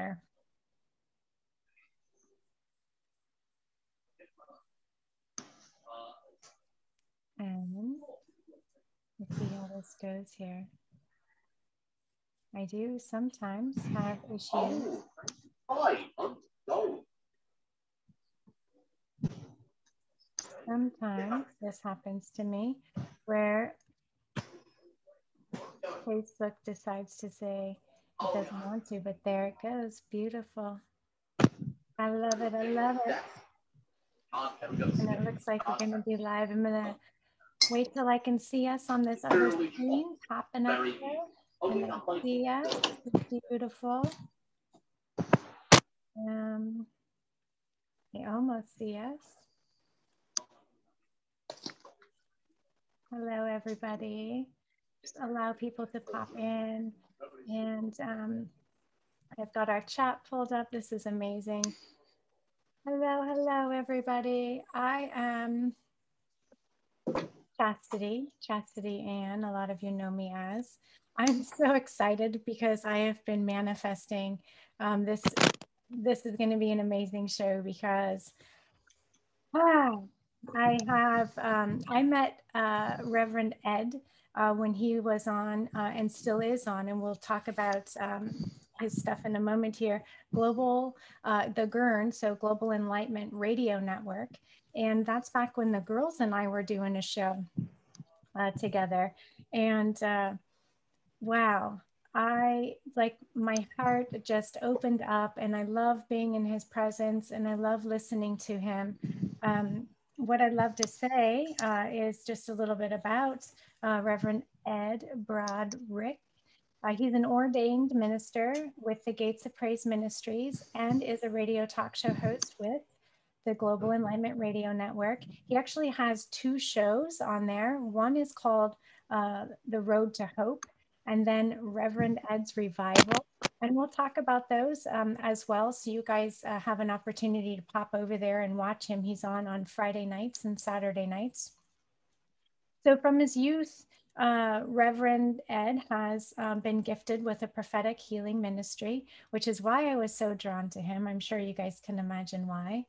here. And let's see how this goes here. I do sometimes have issues. Sometimes this happens to me where Facebook decides to say it doesn't want to, but there it goes. Beautiful. I love it. I love it. And it looks like we're going to be live. I'm going to wait till I can see us on this other screen popping up there. And see us. It's beautiful. Um, you almost see us. Hello, everybody. Just allow people to pop in. And um, I've got our chat pulled up. This is amazing. Hello, hello, everybody. I am Chastity, Chastity Ann. A lot of you know me as. I'm so excited because I have been manifesting um, this. This is going to be an amazing show because ah, I have um, I met uh, Reverend Ed uh, when he was on uh, and still is on, and we'll talk about um, his stuff in a moment here. Global, uh, the GERN, so Global Enlightenment Radio Network, and that's back when the girls and I were doing a show uh, together, and uh, wow. I like my heart just opened up, and I love being in his presence, and I love listening to him. Um, what I'd love to say uh, is just a little bit about uh, Reverend Ed Broderick. Uh, he's an ordained minister with the Gates of Praise Ministries and is a radio talk show host with the Global Enlightenment Radio Network. He actually has two shows on there. One is called uh, The Road to Hope, and then Reverend Ed's Revival. And we'll talk about those um, as well. So you guys uh, have an opportunity to pop over there and watch him. He's on on Friday nights and Saturday nights. So from his youth, uh, Reverend Ed has um, been gifted with a prophetic healing ministry, which is why I was so drawn to him. I'm sure you guys can imagine why.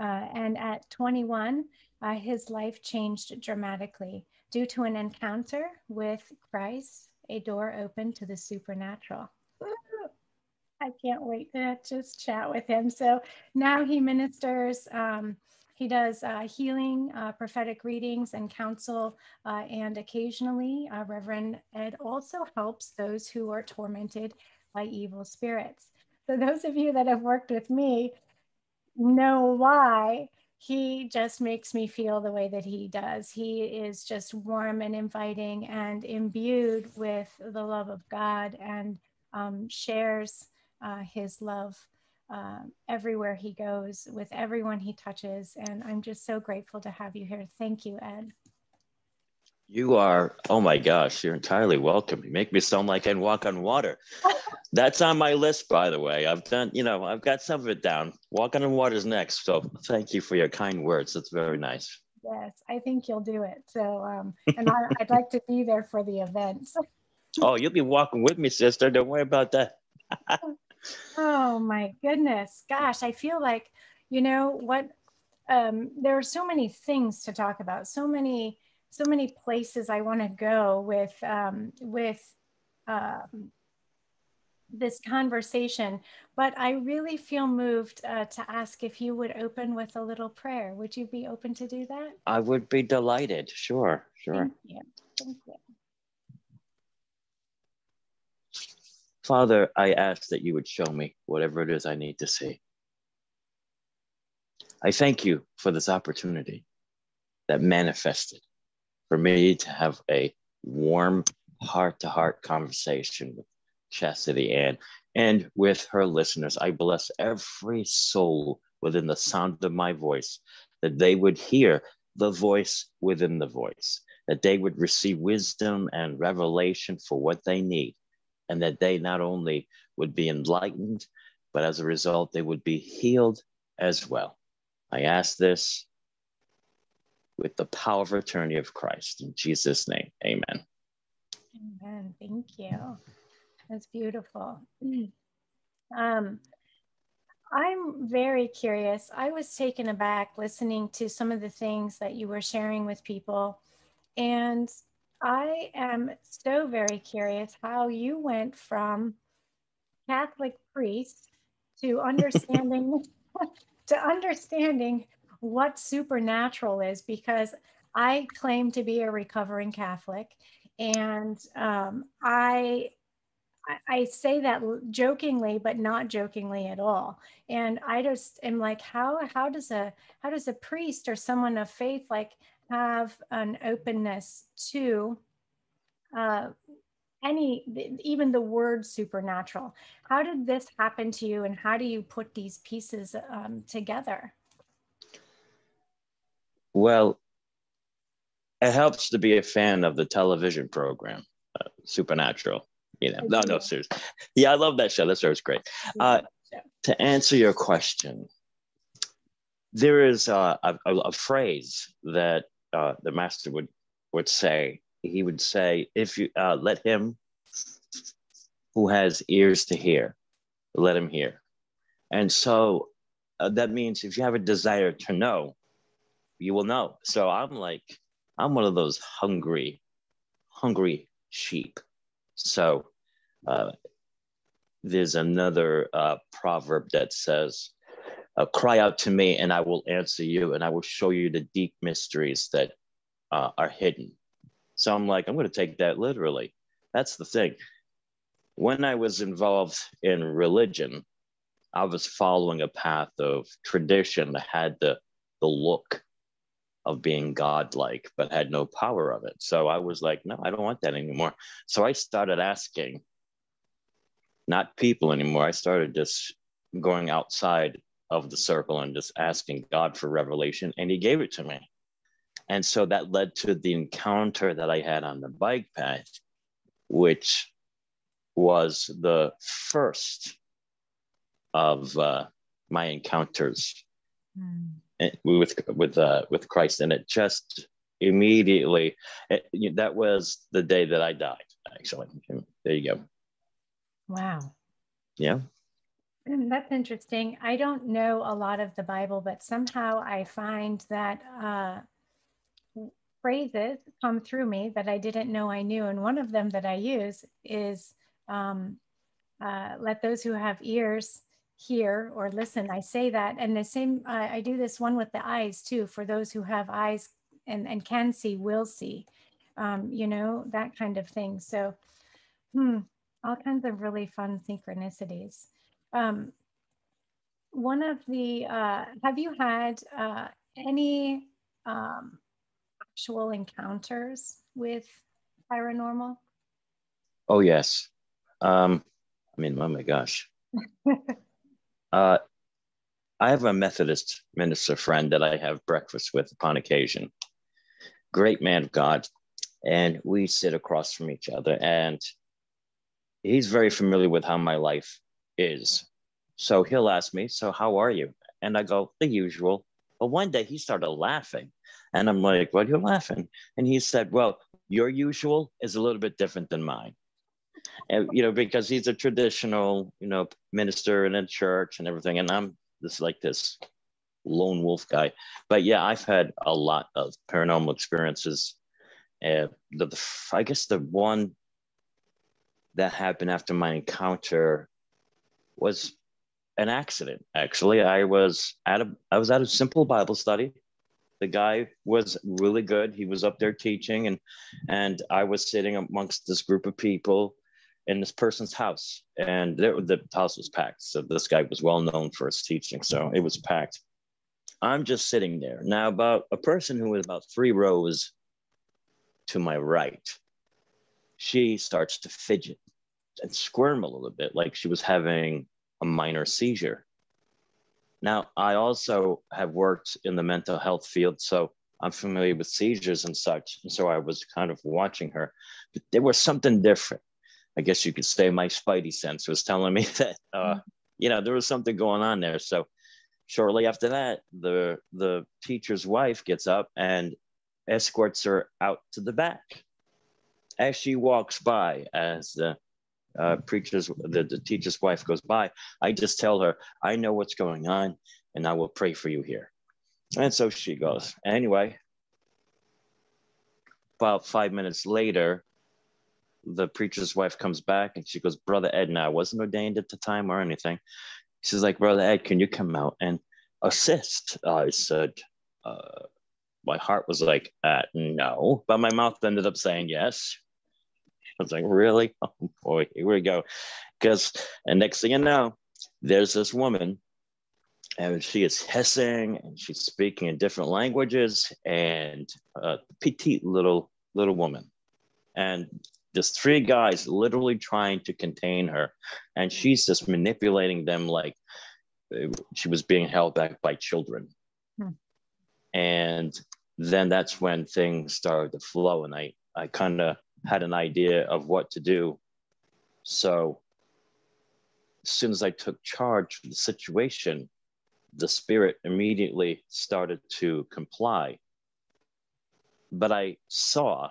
Uh, and at 21, uh, his life changed dramatically due to an encounter with Christ, a door open to the supernatural. I can't wait to just chat with him. So now he ministers. Um, he does uh, healing, uh, prophetic readings, and counsel. Uh, and occasionally, uh, Reverend Ed also helps those who are tormented by evil spirits. So, those of you that have worked with me know why he just makes me feel the way that he does. He is just warm and inviting and imbued with the love of God and um, shares uh, his love uh, everywhere he goes with everyone he touches. And I'm just so grateful to have you here. Thank you, Ed. You are, oh my gosh, you're entirely welcome. You make me sound like I can walk on water. That's on my list, by the way. I've done, you know, I've got some of it down. Walking on water is next. So thank you for your kind words. That's very nice. Yes, I think you'll do it. So, um, and I, would like to be there for the event. oh, you'll be walking with me, sister. Don't worry about that. oh my goodness. Gosh, I feel like, you know what? Um, there are so many things to talk about, so many so many places I want to go with um, with um, this conversation, but I really feel moved uh, to ask if you would open with a little prayer. Would you be open to do that? I would be delighted. Sure, sure. Thank you. Thank you. Father, I ask that you would show me whatever it is I need to see. I thank you for this opportunity that manifested for me to have a warm heart to heart conversation with Chastity Ann and with her listeners. I bless every soul within the sound of my voice that they would hear the voice within the voice, that they would receive wisdom and revelation for what they need, and that they not only would be enlightened, but as a result, they would be healed as well. I ask this with the power of attorney of Christ. In Jesus' name, amen. Amen. Thank you. That's beautiful. Um, I'm very curious. I was taken aback listening to some of the things that you were sharing with people. And I am so very curious how you went from Catholic priest to understanding to understanding what supernatural is because I claim to be a recovering Catholic and um, I I say that jokingly, but not jokingly at all. And I just am like, how how does a how does a priest or someone of faith like have an openness to uh, any even the word supernatural? How did this happen to you, and how do you put these pieces um, together? Well, it helps to be a fan of the television program, uh, Supernatural you know. No no seriously. Yeah i love that show. That show is great. Uh, to answer your question there is a, a, a, phrase that uh, the master would would say. He would say if you uh, let him who has ears to hear let him hear. And so uh, that means if you have a desire to know you will know so i'm like i'm one of those hungry hungry sheep so uh, there's another uh, proverb that says, uh, Cry out to me, and I will answer you, and I will show you the deep mysteries that uh, are hidden. So I'm like, I'm going to take that literally. That's the thing. When I was involved in religion, I was following a path of tradition that had the, the look of being godlike, but had no power of it. So I was like, no, I don't want that anymore. So I started asking, not people anymore. I started just going outside of the circle and just asking God for revelation, and He gave it to me. And so that led to the encounter that I had on the bike path, which was the first of uh, my encounters mm with with uh, with Christ, and it just immediately it, you know, that was the day that I died. Actually, there you go. Wow. Yeah. That's interesting. I don't know a lot of the Bible, but somehow I find that uh, phrases come through me that I didn't know I knew. And one of them that I use is um, uh, let those who have ears hear or listen. I say that. And the same, uh, I do this one with the eyes too. For those who have eyes and, and can see, will see, um, you know, that kind of thing. So, hmm, all kinds of really fun synchronicities. Um, one of the, uh, have you had uh, any um, actual encounters with paranormal? Oh, yes. Um, I mean, oh my gosh. uh, I have a Methodist minister friend that I have breakfast with upon occasion. Great man of God. And we sit across from each other. And he's very familiar with how my life is. So he'll ask me, So how are you? And I go, The usual. But one day he started laughing. And I'm like, What are you laughing? And he said, Well, your usual is a little bit different than mine. And, you know, because he's a traditional, you know, minister in a church and everything. And I'm just like this lone wolf guy. But yeah, I've had a lot of paranormal experiences. And the, the I guess the one that happened after my encounter was an accident actually i was at a i was at a simple bible study the guy was really good he was up there teaching and and i was sitting amongst this group of people in this person's house and there, the house was packed so this guy was well known for his teaching so it was packed i'm just sitting there now about a person who was about three rows to my right she starts to fidget and squirm a little bit, like she was having a minor seizure. Now, I also have worked in the mental health field, so I'm familiar with seizures and such. And so I was kind of watching her, but there was something different. I guess you could say my spidey sense was telling me that, uh, mm-hmm. you know, there was something going on there. So shortly after that, the the teacher's wife gets up and escorts her out to the back. As she walks by, as the uh, preacher's the, the teacher's wife goes by, I just tell her, I know what's going on, and I will pray for you here. And so she goes. Anyway, about five minutes later, the preacher's wife comes back and she goes, Brother Ed, now I wasn't ordained at the time or anything. She's like, Brother Ed, can you come out and assist? I said, uh, my heart was like, uh, no, but my mouth ended up saying yes. I was like, really? Oh boy, here we go. Because, and next thing you know, there's this woman and she is hissing and she's speaking in different languages and a petite little little woman and just three guys literally trying to contain her and she's just manipulating them like uh, she was being held back by children hmm. and then that's when things started to flow and i i kind of had an idea of what to do so as soon as i took charge of the situation the spirit immediately started to comply. But I saw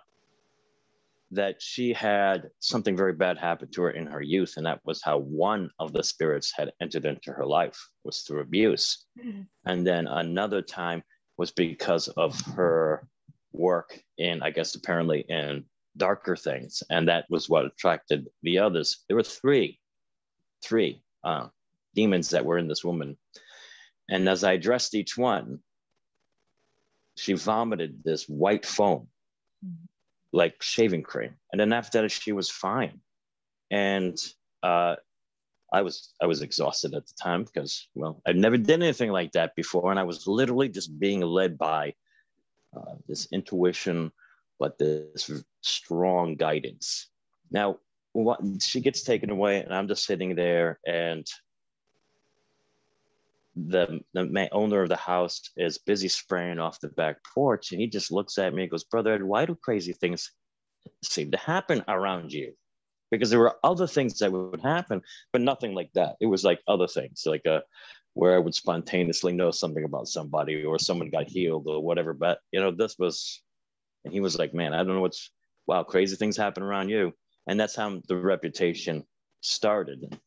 that she had something very bad happen to her in her youth, and that was how one of the spirits had entered into her life was through abuse. Mm-hmm. And then another time was because of her work in, I guess, apparently in darker things, and that was what attracted the others. There were three, three uh, demons that were in this woman, and as I addressed each one, she vomited this white foam, mm-hmm. Like shaving cream. And then after that, she was fine. And uh, I was I was exhausted at the time because well I'd never done anything like that before, and I was literally just being led by uh, this intuition, but this strong guidance. Now, what she gets taken away, and I'm just sitting there, and the the owner of the house is busy spraying off the back porch, and he just looks at me and goes, "Brother Ed, why do crazy things seem to happen around you?" Because there were other things that would happen, but nothing like that. It was like other things, like a uh, where I would spontaneously know something about somebody or someone got healed or whatever. But you know, this was, and he was like, "Man, I don't know what's wow, crazy things happen around you," and that's how the reputation started,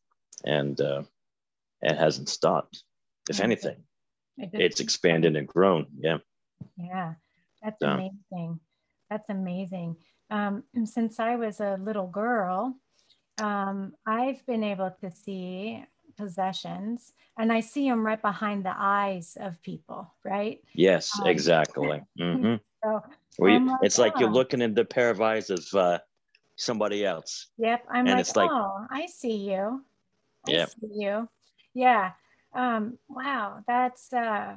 and uh, it hasn't stopped if anything. It's expanded and grown. Yeah. Yeah. That's yeah. amazing. That's amazing. Um, since I was a little girl, um, I've been able to see possessions and I see them right behind the eyes of people, right? Yes, um, exactly. Mm-hmm. So, well, like, it's like you're looking in the pair of eyes of uh, somebody else. Yep. I'm and like, it's like, oh, I see you. I yep. see you. Yeah. Um, wow, that's uh,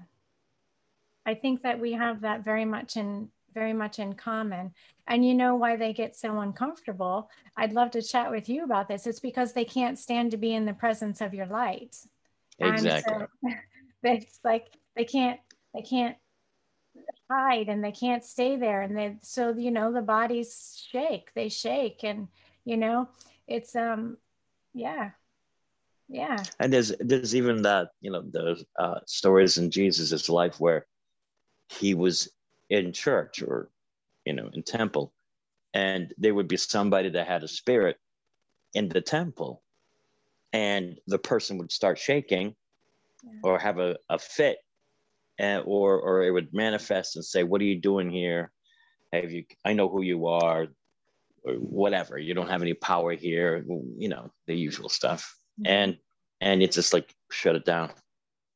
I think that we have that very much in very much in common. And you know why they get so uncomfortable? I'd love to chat with you about this. It's because they can't stand to be in the presence of your light. Exactly. So, it's like they can't they can't hide and they can't stay there and they so you know the bodies shake they shake and you know it's um yeah yeah. And there's there's even that you know the uh, stories in jesus's life where he was in church or you know in temple and there would be somebody that had a spirit in the temple and the person would start shaking yeah. or have a, a fit and, or or it would manifest and say what are you doing here? Have you i know who you are or whatever. You don't have any power here you know the usual stuff and and it's just like shut it down.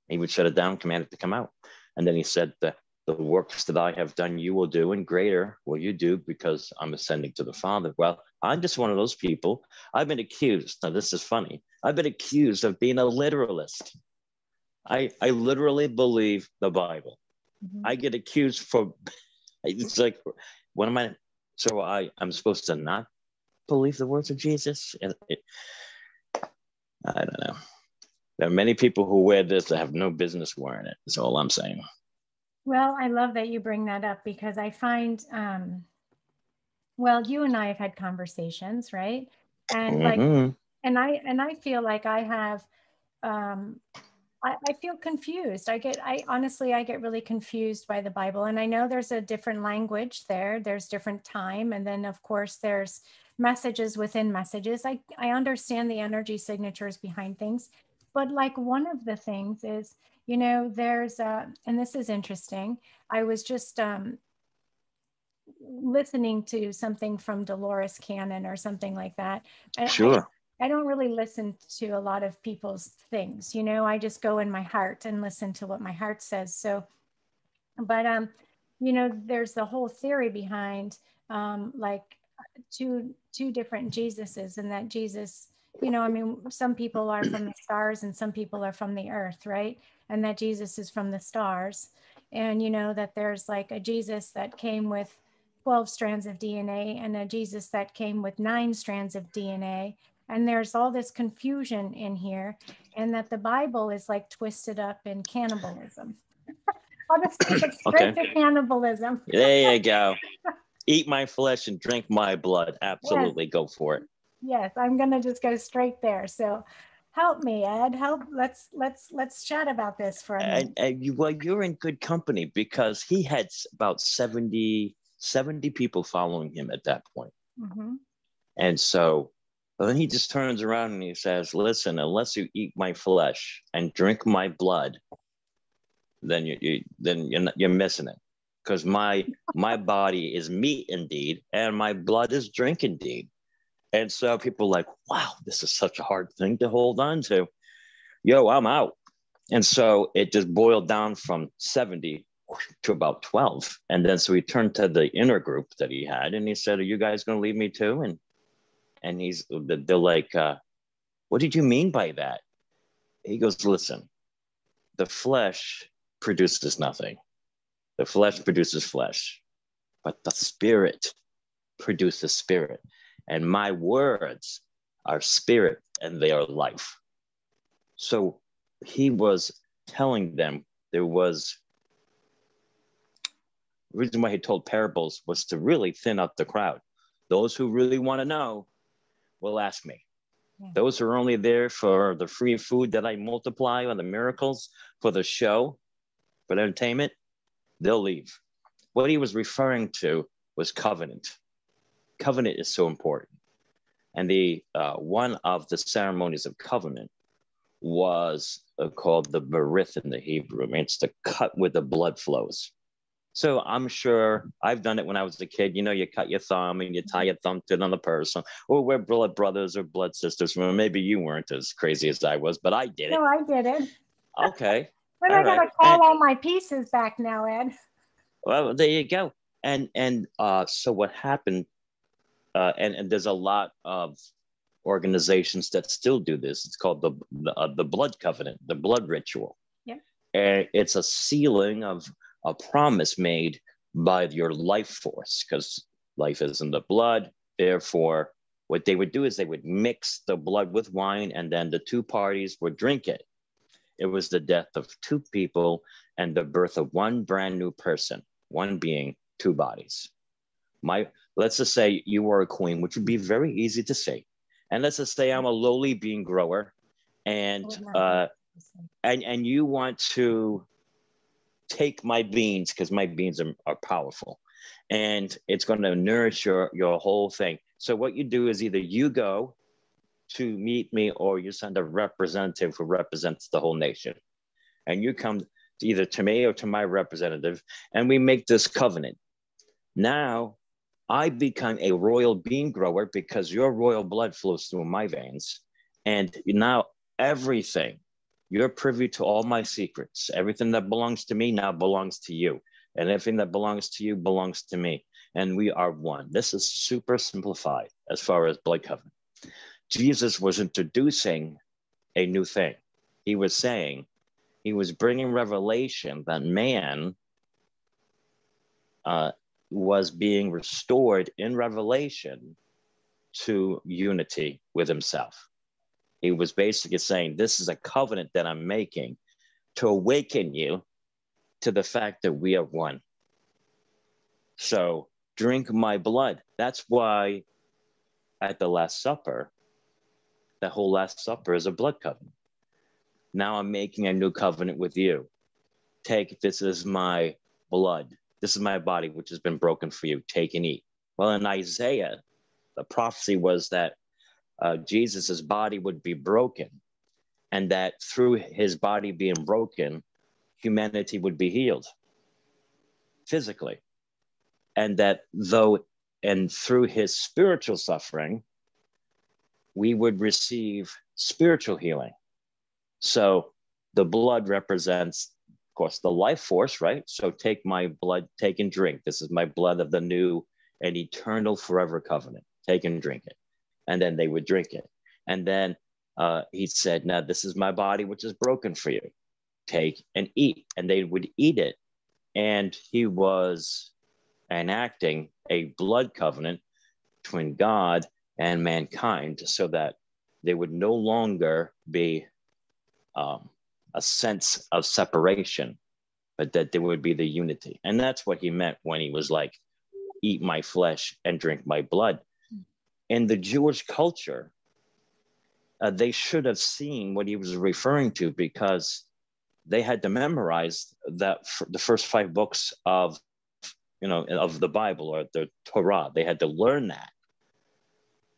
He would shut it down, command it to come out, and then he said the the works that I have done, you will do, and greater will you do because I'm ascending to the Father. Well, I'm just one of those people. I've been accused. Now, this is funny. I've been accused of being a literalist. I, I literally believe the Bible. Mm-hmm. I get accused for, it's like, what am I? So I, I'm supposed to not believe the words of Jesus? It, it, I don't know. There are many people who wear this that have no business wearing it. That's all I'm saying. Well, I love that you bring that up because I find, um, well, you and I have had conversations, right? And mm-hmm. like, and I and I feel like I have, um, I, I feel confused. I get, I honestly, I get really confused by the Bible, and I know there's a different language there. There's different time, and then of course there's messages within messages. I, I understand the energy signatures behind things. But like one of the things is, you know, there's, a, and this is interesting. I was just um, listening to something from Dolores Cannon or something like that. Sure. I, I don't really listen to a lot of people's things, you know, I just go in my heart and listen to what my heart says. So, but, um, you know, there's the whole theory behind um, like two, two different Jesuses and that Jesus, you know, I mean, some people are from the stars and some people are from the earth, right? And that Jesus is from the stars. And, you know, that there's like a Jesus that came with 12 strands of DNA and a Jesus that came with nine strands of DNA. And there's all this confusion in here, and that the Bible is like twisted up in cannibalism. I'll just take it straight okay. to cannibalism. there you go. Eat my flesh and drink my blood. Absolutely, yes. go for it. Yes, I'm gonna just go straight there. So help me ed help let's let's let's chat about this for a minute and, and you, well you're in good company because he had about 70 70 people following him at that point. Mm-hmm. And so then he just turns around and he says, Listen, unless you eat my flesh and drink my blood, then you, you then you're, not, you're missing it because my my body is meat indeed and my blood is drink indeed and so people like wow this is such a hard thing to hold on to yo i'm out and so it just boiled down from 70 to about 12. And then so he turned to the inner group that he had and he said, Are you guys going to leave me too? And and he's they're like, uh, What did you mean by that? He goes, Listen, the flesh produces nothing. The flesh produces flesh, but the spirit produces spirit. And my words are spirit and they are life. So he was telling them there was the reason why he told parables was to really thin out the crowd. Those who really want to know will ask me. Yeah. Those who are only there for the free food that I multiply or the miracles for the show, for the entertainment, they'll leave. What he was referring to was covenant. Covenant is so important. And the uh, one of the ceremonies of covenant was uh, called the berith in the Hebrew. I mean, it's the cut where the blood flows. So I'm sure I've done it when I was a kid. You know, you cut your thumb and you tie your thumb to another person, or we're blood brothers or blood sisters. Well, maybe you weren't as crazy as I was, but I did it. No, I did it. Okay. But I gotta call and, all my pieces back now, Ed. Well, there you go. And and uh, so what happened? Uh, and and there's a lot of organizations that still do this. It's called the the, uh, the blood covenant, the blood ritual. Yeah. And it's a sealing of a promise made by your life force because life is in the blood. Therefore, what they would do is they would mix the blood with wine and then the two parties would drink it. It was the death of two people and the birth of one brand new person, one being, two bodies. My let's just say you were a queen, which would be very easy to say. And let's just say I'm a lowly bean grower and uh, and and you want to take my beans because my beans are, are powerful and it's going to nourish your, your whole thing. So what you do is either you go to meet me or you send a representative who represents the whole nation. And you come either to me or to my representative and we make this covenant. Now I become a royal bean grower because your royal blood flows through my veins. And now everything you're privy to all my secrets. Everything that belongs to me now belongs to you. And everything that belongs to you belongs to me. And we are one. This is super simplified as far as blood covenant. Jesus was introducing a new thing. He was saying, he was bringing revelation that man uh, was being restored in revelation to unity with himself. He was basically saying, This is a covenant that I'm making to awaken you to the fact that we are one. So drink my blood. That's why at the Last Supper, the whole Last Supper is a blood covenant. Now I'm making a new covenant with you. Take, this is my blood. This is my body, which has been broken for you. Take and eat. Well, in Isaiah, the prophecy was that uh, Jesus's body would be broken, and that through his body being broken, humanity would be healed physically, and that though and through his spiritual suffering, we would receive spiritual healing. So the blood represents, of course, the life force, right? So take my blood, take and drink. This is my blood of the new and eternal forever covenant. Take and drink it. And then they would drink it. And then uh, he said, Now this is my body, which is broken for you. Take and eat. And they would eat it. And he was enacting a blood covenant between God and mankind so that there would no longer be um, a sense of separation, but that there would be the unity. And that's what he meant when he was like, eat my flesh and drink my blood. In the Jewish culture, uh, they should have seen what he was referring to because they had to memorize that the first five books of you know of the bible or the torah they had to learn that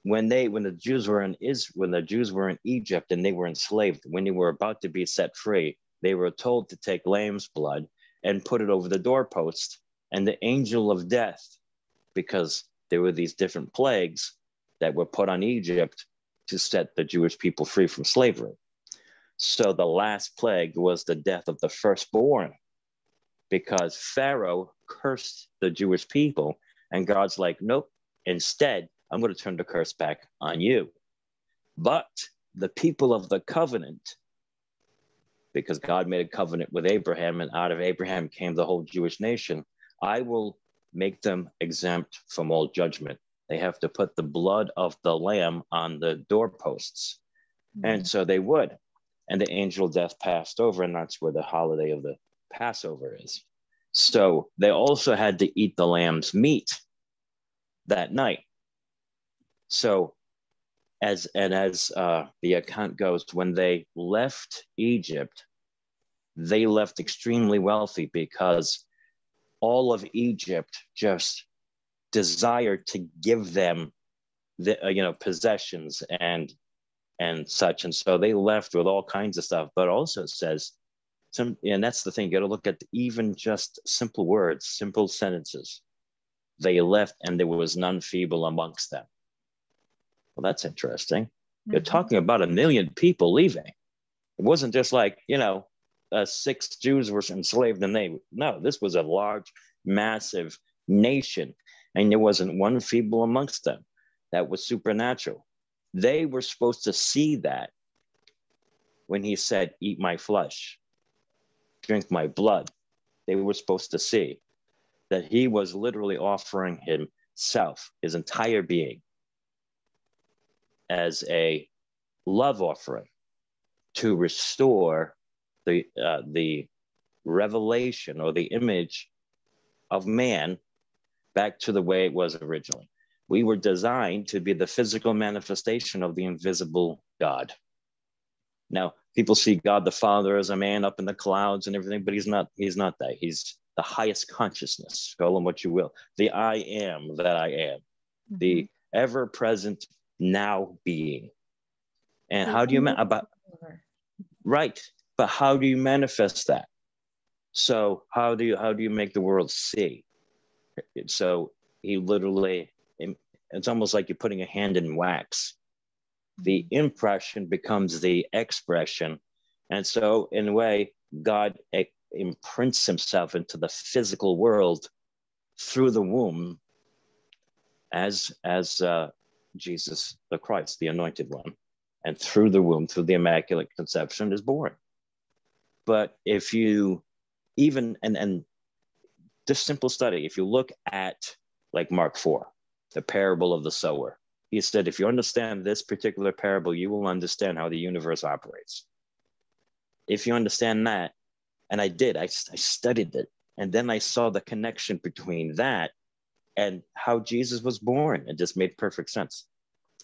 when they when the Jews were in is when the Jews were in Egypt and they were enslaved, when they were about to be set free, they were told to take lamb's blood and put it over the doorpost. And the angel of death, because there were these different plagues that were put on Egypt to set the Jewish people free from slavery. So the last plague was the death of the firstborn, because Pharaoh cursed the Jewish people, and God's like, nope. Instead, I'm going to turn the curse back on you. But the people of the covenant, because God made a covenant with Abraham, and out of Abraham came the whole Jewish nation, I will make them exempt from all judgment. They have to put the blood of the lamb on the doorposts. Mm-hmm. And so they would. And the angel death passed over, and that's where the holiday of the Passover is. So they also had to eat the lamb's meat that night. So, as and as uh, the account goes, when they left Egypt, they left extremely wealthy because all of Egypt just desired to give them the uh, you know possessions and and such. And so they left with all kinds of stuff but also says some and that's the thing you got to look at even just simple words simple sentences. They left and there was none feeble amongst them well, that's interesting. Mm-hmm. You're talking about a million people leaving. It wasn't just like, you know, uh, six Jews were enslaved and they, no, this was a large, massive nation. And there wasn't one feeble amongst them. That was supernatural. They were supposed to see that when he said, Eat my flesh, drink my blood. They were supposed to see that he was literally offering himself, his entire being, as a love offering to restore the uh, the revelation or the image of man back to the way it was originally. We were designed to be the physical manifestation of the invisible God. Now, people see God the Father as a man up in the clouds and everything, but he's not. He's not that. He's the highest consciousness. Call him what you will. The I am that I am. Mm-hmm. The ever-present now being. And how do you about right? But how do you manifest that? So how do you how do you make the world see? So he literally it's almost like you're putting a hand in wax. The mm-hmm. impression becomes the expression. And so, in a way, God imprints himself into the physical world through the womb as, as uh, Jesus the Christ, the anointed one, and through the womb, through the Immaculate Conception, is born. But if you even, and, and this simple study, if you look at like Mark 4, the parable of the sower, he said, if you understand this particular parable, you will understand how the universe operates. If you understand that, and I did, I, I studied it, and then I saw the connection between that and how Jesus was born. It just made perfect sense.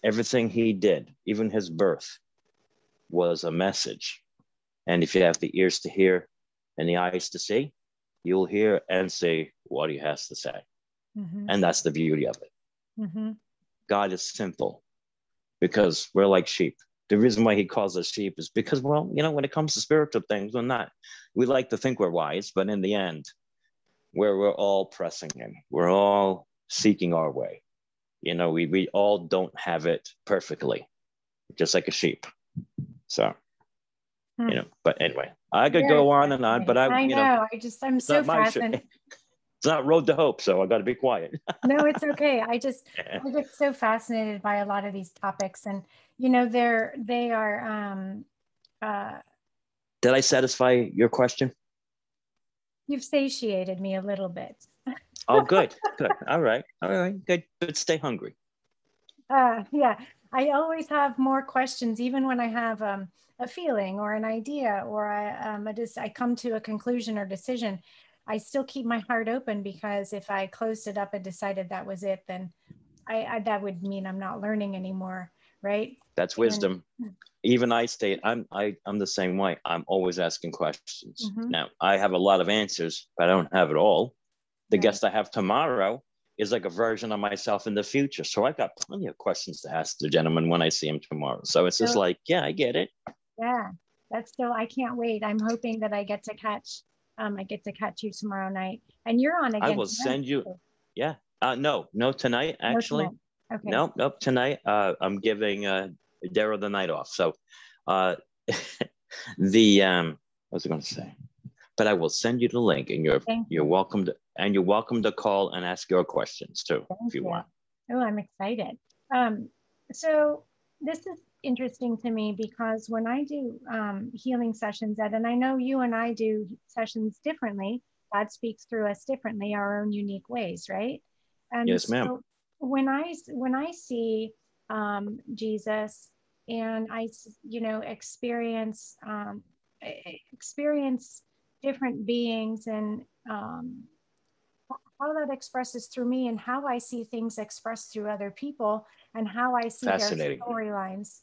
Everything he did, even his birth, was a message. And if you have the ears to hear and the eyes to see, you'll hear and say what he has to say. Mm-hmm. And that's the beauty of it. Mm-hmm. God is simple because we're like sheep. The reason why he calls us sheep is because, well, you know, when it comes to spiritual things, we're not. We like to think we're wise, but in the end, where we're all pressing in, we're all seeking our way. You know, we, we all don't have it perfectly, just like a sheep. So, hmm. you know, but anyway, I could go on and on, but I, I know, know, I just, I'm so fascinated. It's not road to hope, so I got to be quiet. no, it's okay. I just, I get so fascinated by a lot of these topics, and you know, they're they are. um uh Did I satisfy your question? You've satiated me a little bit. oh, good, good. All right, all right, good. But stay hungry. Uh, yeah, I always have more questions, even when I have um, a feeling or an idea, or I um, I just I come to a conclusion or decision. I still keep my heart open because if I closed it up and decided that was it, then I, I that would mean I'm not learning anymore, right? That's wisdom. And, Even I state I'm I, I'm the same way. I'm always asking questions. Mm-hmm. Now I have a lot of answers, but I don't have it all. The right. guest I have tomorrow is like a version of myself in the future. So I've got plenty of questions to ask the gentleman when I see him tomorrow. So it's just like, yeah, I get it. Yeah, that's still, I can't wait. I'm hoping that I get to catch, um, I get to catch you tomorrow night and you're on again. I will send you. Yeah. Uh, no, no, tonight, actually. No, tonight. Okay. Nope, nope. Tonight, uh, I'm giving uh, Daryl the night off. So uh, the, um, what was I going to say? But I will send you the link and you're, you're welcome to, and you're welcome to call and ask your questions too, Thank if you, you, want. Oh, I'm excited. Um, so this is interesting to me because when I do um, healing sessions, Ed, and I know you and I do sessions differently, God speaks through us differently, our own unique ways, right? And yes, ma'am. So when I when I see um, Jesus and I, you know, experience um, experience different beings and um, how that expresses through me and how I see things expressed through other people and how I see their storylines.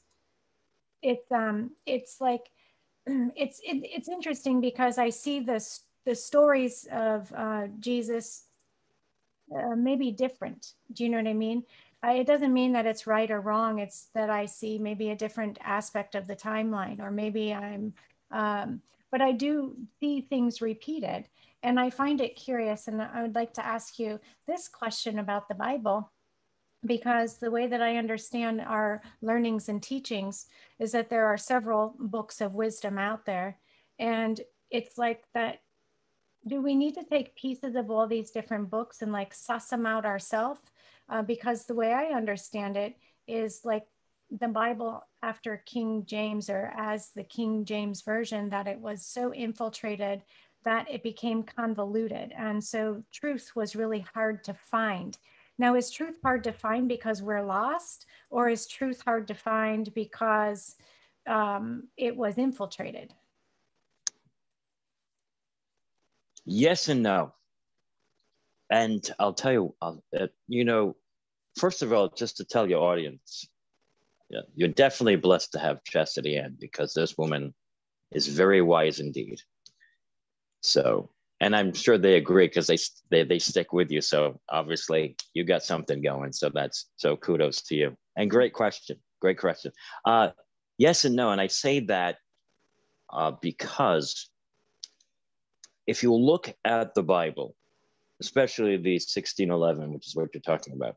It's um it's like it's it, it's interesting because I see this the stories of uh, Jesus uh, maybe different. Do you know what I mean? I, it doesn't mean that it's right or wrong. It's that I see maybe a different aspect of the timeline, or maybe I'm, um, but I do see things repeated. And I find it curious. And I would like to ask you this question about the Bible, because the way that I understand our learnings and teachings is that there are several books of wisdom out there. And it's like that. Do we need to take pieces of all these different books and like suss them out ourselves? Uh, because the way I understand it is like the Bible after King James or as the King James Version, that it was so infiltrated that it became convoluted. And so truth was really hard to find. Now, is truth hard to find because we're lost, or is truth hard to find because um, it was infiltrated? Yes and no. And I'll tell you, uh, you know, first of all, just to tell your audience, yeah, you're definitely blessed to have Chastity Ann because this woman is very wise indeed. So, and I'm sure they agree because they, they they stick with you. So obviously you got something going. So that's so kudos to you. And great question. Great question. Uh, yes and no. And I say that uh, because if you look at the Bible, especially the 1611, which is what you're talking about,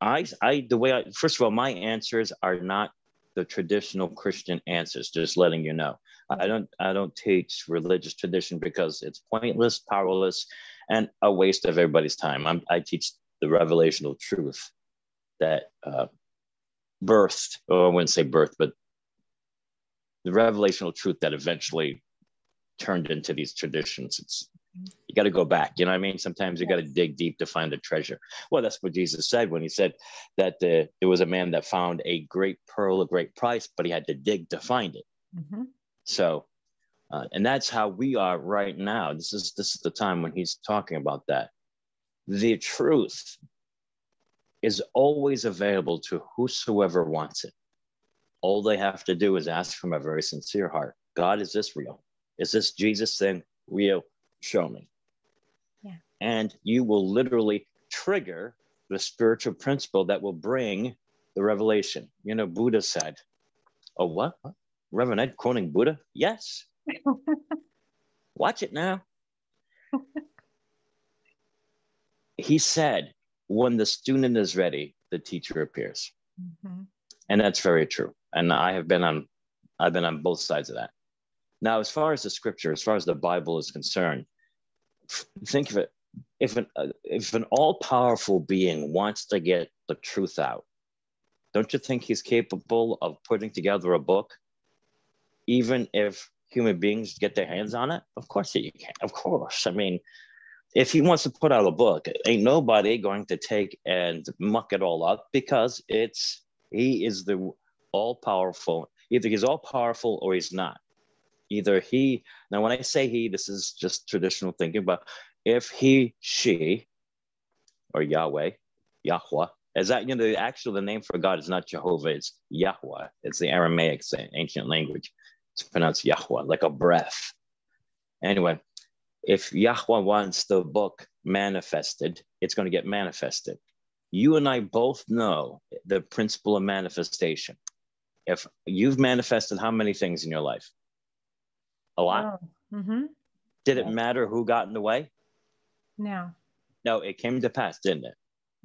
I, I, the way I, first of all, my answers are not the traditional Christian answers, just letting you know. I don't I don't teach religious tradition because it's pointless, powerless, and a waste of everybody's time. I'm, i teach the revelational truth that uh, birthed, or I wouldn't say birth, but the revelational truth that eventually turned into these traditions. It's you got to go back. You know what I mean? Sometimes you got to dig deep to find the treasure. Well, that's what Jesus said when he said that uh, there was a man that found a great pearl, a great price, but he had to dig to find it. Mm-hmm. So, uh, and that's how we are right now. This is this is the time when he's talking about that. The truth is always available to whosoever wants it. All they have to do is ask from a very sincere heart. God, is this real? Is this Jesus thing real? Show me. Yeah. And you will literally trigger the spiritual principle that will bring the revelation. You know, Buddha said, Oh, what? Reverend Ed quoting Buddha? Yes. Watch it now. he said, when the student is ready, the teacher appears. Mm-hmm. And that's very true. And I have been on, I've been on both sides of that. Now, as far as the scripture, as far as the Bible is concerned, think of it. If an, uh, if an all powerful being wants to get the truth out, don't you think he's capable of putting together a book, even if human beings get their hands on it? Of course he can. Of course. I mean, if he wants to put out a book, ain't nobody going to take and muck it all up because it's he is the all powerful. Either he's all powerful or he's not. Either he now when I say he, this is just traditional thinking, but if he, she, or Yahweh, Yahweh, is that you know the actual the name for God is not Jehovah, it's Yahweh. It's the Aramaic ancient language. It's pronounced Yahweh, like a breath. Anyway, if Yahweh wants the book manifested, it's going to get manifested. You and I both know the principle of manifestation. If you've manifested how many things in your life? A lot. Oh, mm-hmm. Did it matter who got in the way? No. No, it came to pass, didn't it?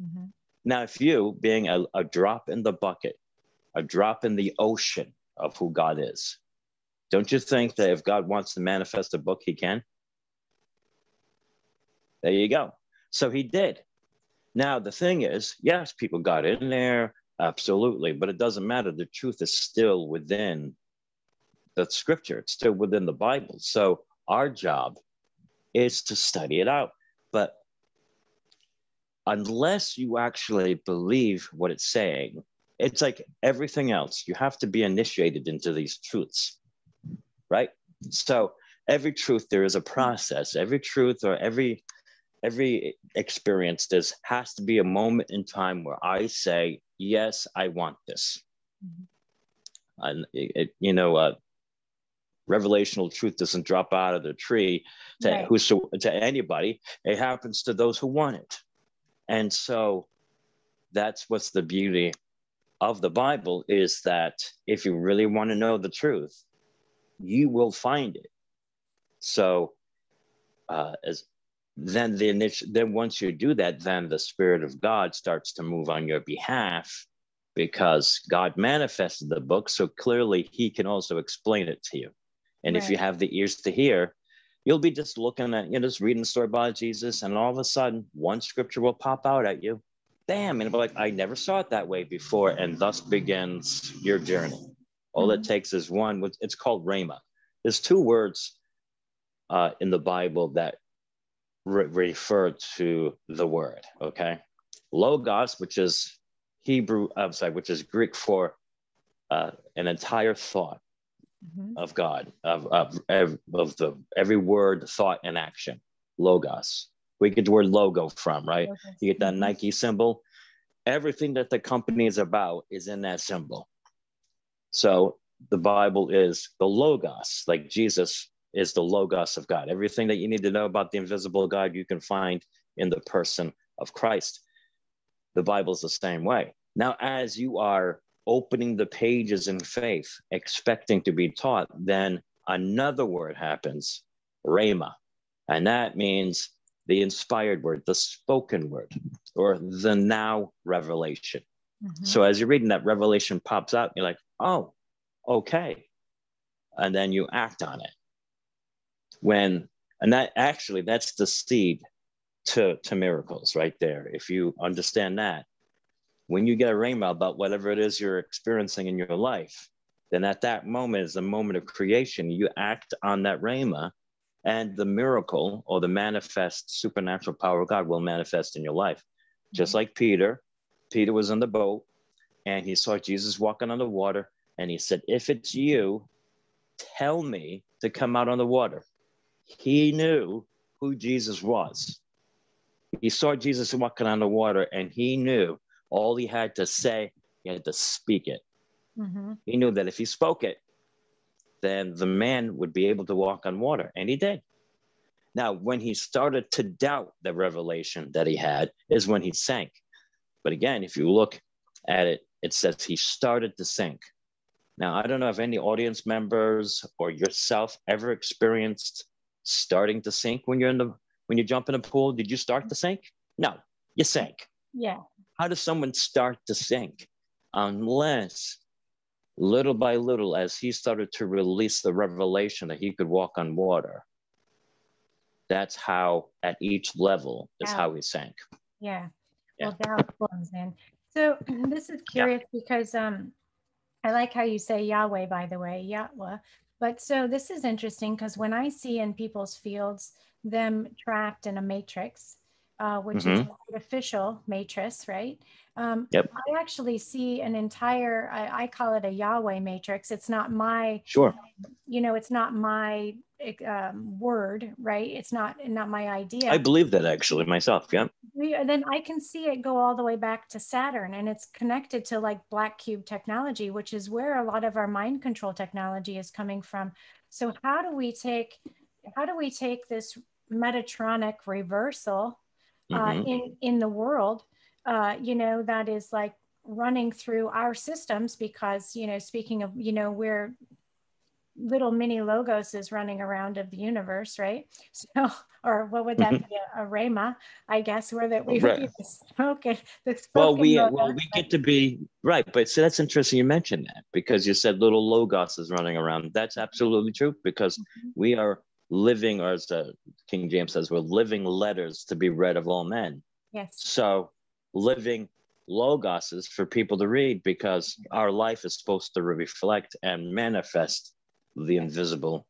Mm-hmm. Now, if you, being a, a drop in the bucket, a drop in the ocean of who God is, don't you think that if God wants to manifest a book, he can? There you go. So he did. Now, the thing is, yes, people got in there, absolutely, but it doesn't matter. The truth is still within the scripture, it's still within the Bible. So our job is to study it out. But unless you actually believe what it's saying, it's like everything else. You have to be initiated into these truths, right? So every truth, there is a process. Every truth or every every experience this has to be a moment in time where i say yes i want this mm-hmm. and it, you know uh, revelational truth doesn't drop out of the tree to right. who so to anybody it happens to those who want it and so that's what's the beauty of the bible is that if you really want to know the truth you will find it so uh, as then the initial, then once you do that, then the Spirit of God starts to move on your behalf because God manifested the book. So clearly he can also explain it to you. And right. if you have the ears to hear, you'll be just looking at, you know, just reading the story about Jesus, and all of a sudden one scripture will pop out at you. Bam. And it'll be like, I never saw it that way before. And thus begins your journey. All mm-hmm. it takes is one, it's called Rhema. There's two words uh, in the Bible that re- refer to the word. Okay, logos, which is Hebrew, I'm sorry, which is Greek for uh, an entire thought mm-hmm. of God, of, of, of the every word, thought, and action. Logos. We get the word logo from, right? You get that mm-hmm. Nike symbol. Everything that the company is about is in that symbol. So the Bible is the logos, like Jesus is the Logos of God. Everything that you need to know about the invisible God, you can find in the person of Christ. The Bible is the same way. Now, as you are opening the pages in faith, expecting to be taught, then another word happens, Rhema. And that means the inspired word, the spoken word, or the now revelation. Mm-hmm. So as you're reading that revelation pops out, you're like, oh, okay. And then you act on it when and that actually that's the seed to to miracles right there if you understand that when you get a rhema about whatever it is you're experiencing in your life then at that moment is a moment of creation you act on that rhema and the miracle or the manifest supernatural power of god will manifest in your life just mm-hmm. like peter peter was on the boat and he saw jesus walking on the water and he said if it's you tell me to come out on the water he knew who Jesus was. He saw Jesus walking on the water and he knew all he had to say, he had to speak it. Mm-hmm. He knew that if he spoke it, then the man would be able to walk on water. And he did. Now, when he started to doubt the revelation that he had, is when he sank. But again, if you look at it, it says he started to sink. Now, I don't know if any audience members or yourself ever experienced starting to sink when you're in the when you jump in a pool. Did you start to sink? No, you sank. Yeah. How does someone start to sink? Unless little by little, as he started to release the revelation that he could walk on water, that's how at each level is wow. how he sank. Yeah. yeah. Well, yeah. doubt flows in. So this is curious yeah. because um, I like how you say Yahweh, by the way, Yahweh. But so this is interesting because when I see in people's fields them trapped in a matrix, uh, which mm-hmm. is an artificial matrix, right? Um, yep. I actually see an entire, I, I, call it a Yahweh matrix. It's not my, sure. You know, it's not my um, word, right? It's not not my idea. I believe that actually myself. Yeah. We, then I can see it go all the way back to Saturn, and it's connected to like black cube technology, which is where a lot of our mind control technology is coming from. So how do we take how do we take this Metatronic reversal uh, mm-hmm. in in the world? Uh, you know that is like running through our systems because you know speaking of you know we're little mini logos is running around of the universe, right? So, or what would that mm-hmm. be? A, a Rhema, I guess, where that we right. would spoken. The spoken well, we logos, well we get to be right, but so that's interesting. You mentioned that because you said little logos is running around. That's absolutely true because mm-hmm. we are living, or as uh, King James says, we're living letters to be read of all men. Yes. So, living logos is for people to read because our life is supposed to reflect and manifest the invisible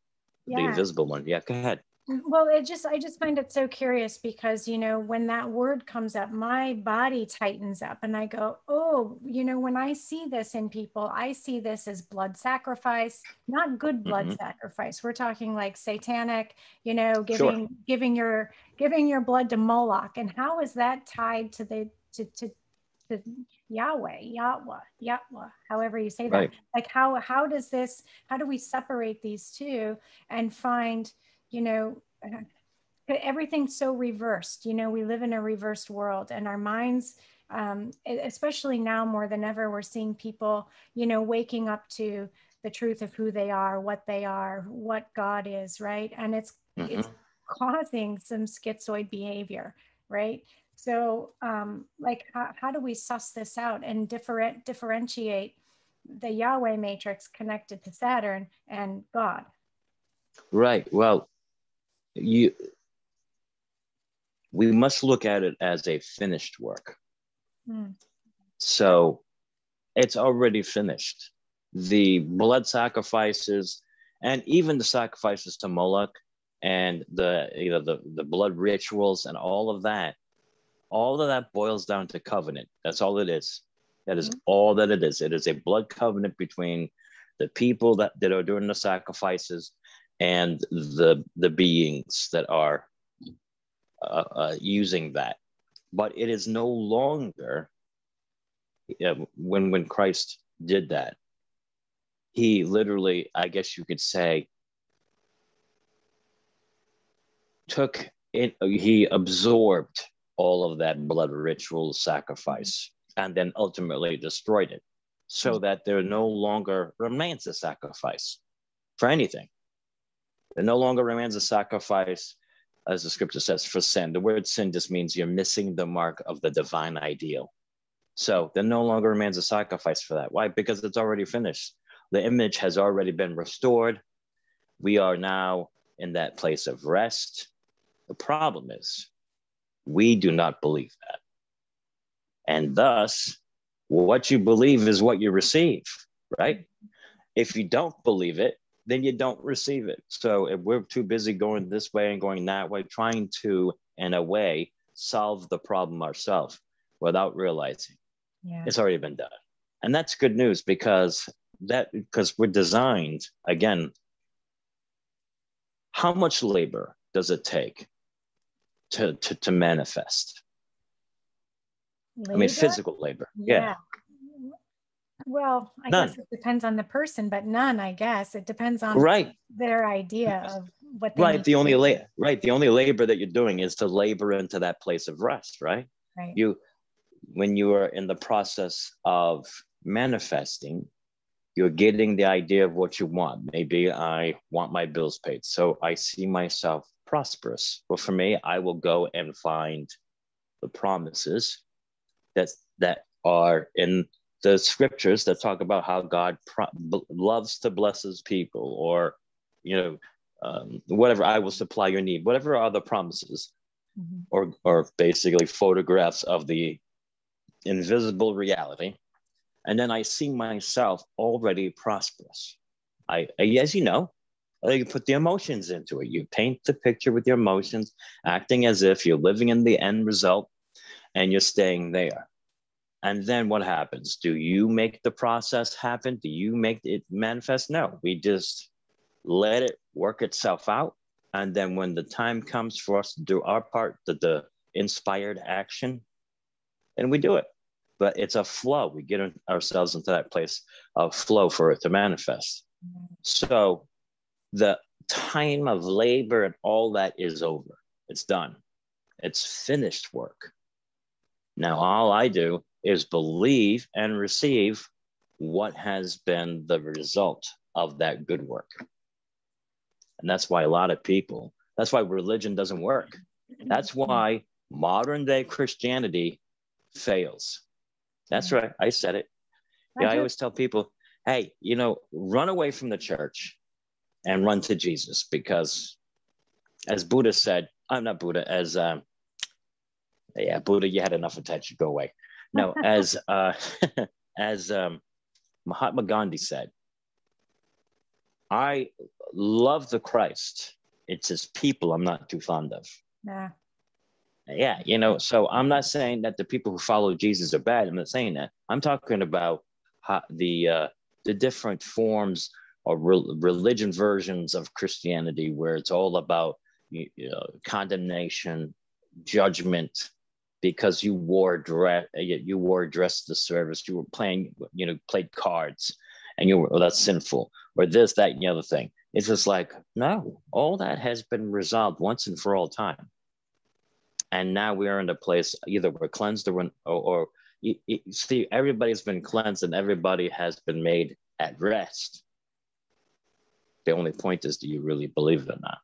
yeah. the invisible one yeah go ahead well it just i just find it so curious because you know when that word comes up my body tightens up and i go oh you know when i see this in people i see this as blood sacrifice not good blood mm-hmm. sacrifice we're talking like satanic you know giving sure. giving your giving your blood to moloch and how is that tied to the to, to to Yahweh, Yahweh, Yahweh, however you say that. Right. Like how how does this how do we separate these two and find, you know, everything's so reversed. You know, we live in a reversed world and our minds um, especially now more than ever we're seeing people, you know, waking up to the truth of who they are, what they are, what God is, right? And it's mm-hmm. it's causing some schizoid behavior, right? So, um, like, how, how do we suss this out and different, differentiate the Yahweh matrix connected to Saturn and God? Right. Well, you we must look at it as a finished work. Hmm. So it's already finished. The blood sacrifices and even the sacrifices to Moloch and the you know the, the blood rituals and all of that all of that boils down to covenant. That's all it is. That is mm-hmm. all that it is. It is a blood covenant between the people that, that are doing the sacrifices and the the beings that are uh, uh, using that. But it is no longer uh, when when Christ did that. He literally, I guess you could say, took it. He absorbed all of that blood ritual sacrifice and then ultimately destroyed it so that there no longer remains a sacrifice for anything. There no longer remains a sacrifice, as the scripture says, for sin. The word sin just means you're missing the mark of the divine ideal. So there no longer remains a sacrifice for that. Why? Because it's already finished. The image has already been restored. We are now in that place of rest. The problem is we do not believe that. And thus, what you believe is what you receive, right? If you don't believe it, then you don't receive it. So if we're too busy going this way and going that way, trying to, in a way, solve the problem ourselves without realizing yeah. it's already been done. And that's good news because that because we're designed again. How much labor does it take to, to, to manifest. Labor? I mean, physical labor. Yeah. yeah. Well, I none. guess it depends on the person, but none, I guess. It depends on right. their idea of what Right. The only la- right. The only labor that you're doing is to labor into that place of rest, right? Right. You when you are in the process of manifesting, you're getting the idea of what you want. Maybe I want my bills paid. So I see myself prosperous. Well, for me, I will go and find the promises that that are in the scriptures that talk about how God pro- loves to bless his people or you know um, whatever I will supply your need whatever are the promises mm-hmm. or or basically photographs of the invisible reality. And then I see myself already prosperous. I, as you know you put the emotions into it. You paint the picture with your emotions acting as if you're living in the end result and you're staying there and then what happens? Do you make the process happen? Do you make it manifest? No, we just let it work itself out. And then when the time comes for us to do our part, the, the inspired action, and we do it. But it's a flow. We get ourselves into that place of flow for it to manifest. So the time of labor and all that is over. It's done. It's finished work. Now, all I do is believe and receive what has been the result of that good work. And that's why a lot of people, that's why religion doesn't work. That's why modern day Christianity fails. That's right. I said it. Yeah, I always tell people, hey, you know, run away from the church and run to Jesus because as Buddha said, I'm not Buddha, as um, yeah, Buddha, you had enough attention, go away. No, as uh, as um, Mahatma Gandhi said, I love the Christ. It's his people I'm not too fond of. Yeah. Yeah, you know, so I'm not saying that the people who follow Jesus are bad. I'm not saying that. I'm talking about how the uh, the different forms or re- religion versions of Christianity, where it's all about you know, condemnation, judgment, because you wore dress uh, you wore dress to service you were playing you know played cards and you were oh, that's sinful or this that and the other thing. It's just like no all that has been resolved once and for all time. And now we are in a place either we're cleansed or, or, or you, you see everybody's been cleansed and everybody has been made at rest. The only point is do you really believe it or not?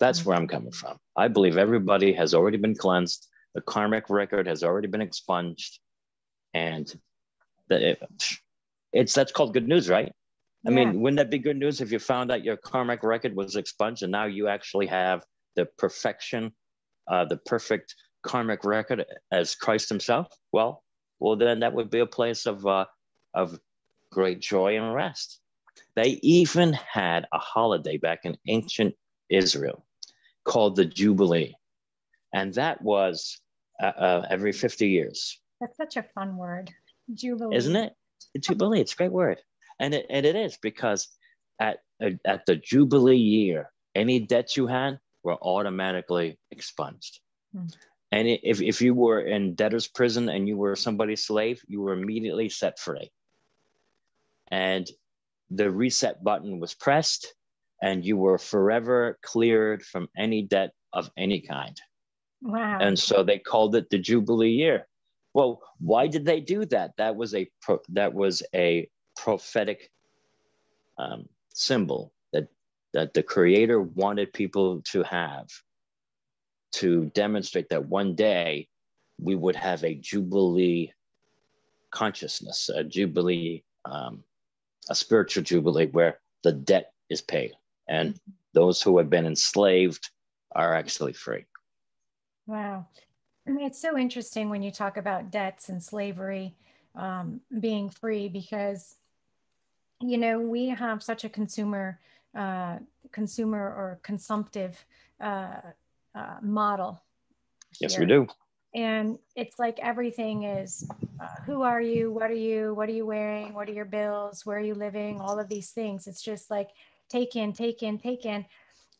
That's mm-hmm. where i'm coming from. I believe everybody has already been cleansed the karmic record has already been expunged and the, it, it's that's called good news right? I mean wouldn't that be good news if you found out your karmic record was expunged and now you actually have the perfection uh, the perfect karmic record as christ himself? Well well then that would be a place of uh, of great joy and rest. They even had a holiday back in ancient israel called the jubilee and that was uh, uh, every 50 years. That's such a fun word, jubilee. Isn't it? Jubilee, it's a great word. And it, and it is because at, at the jubilee year, any debts you had were automatically expunged. Hmm. And if, if you were in debtor's prison and you were somebody's slave, you were immediately set free. And the reset button was pressed, and you were forever cleared from any debt of any kind. Wow. And so they called it the Jubilee year. Well, why did they do that? That was a pro- that was a prophetic um, symbol that that the Creator wanted people to have to demonstrate that one day we would have a Jubilee consciousness, a Jubilee, um, a spiritual Jubilee where the debt is paid and those who have been enslaved are actually free. Wow. I mean, it's so interesting when you talk about debts and slavery um, being free because, you know, we have such a consumer, uh, consumer or consumptive uh, uh, model. Here. Yes, we do. And it's like everything is uh, who are you? What are you? What are you wearing? What are your bills? Where are you living? All of these things. It's just like take in, take in, take in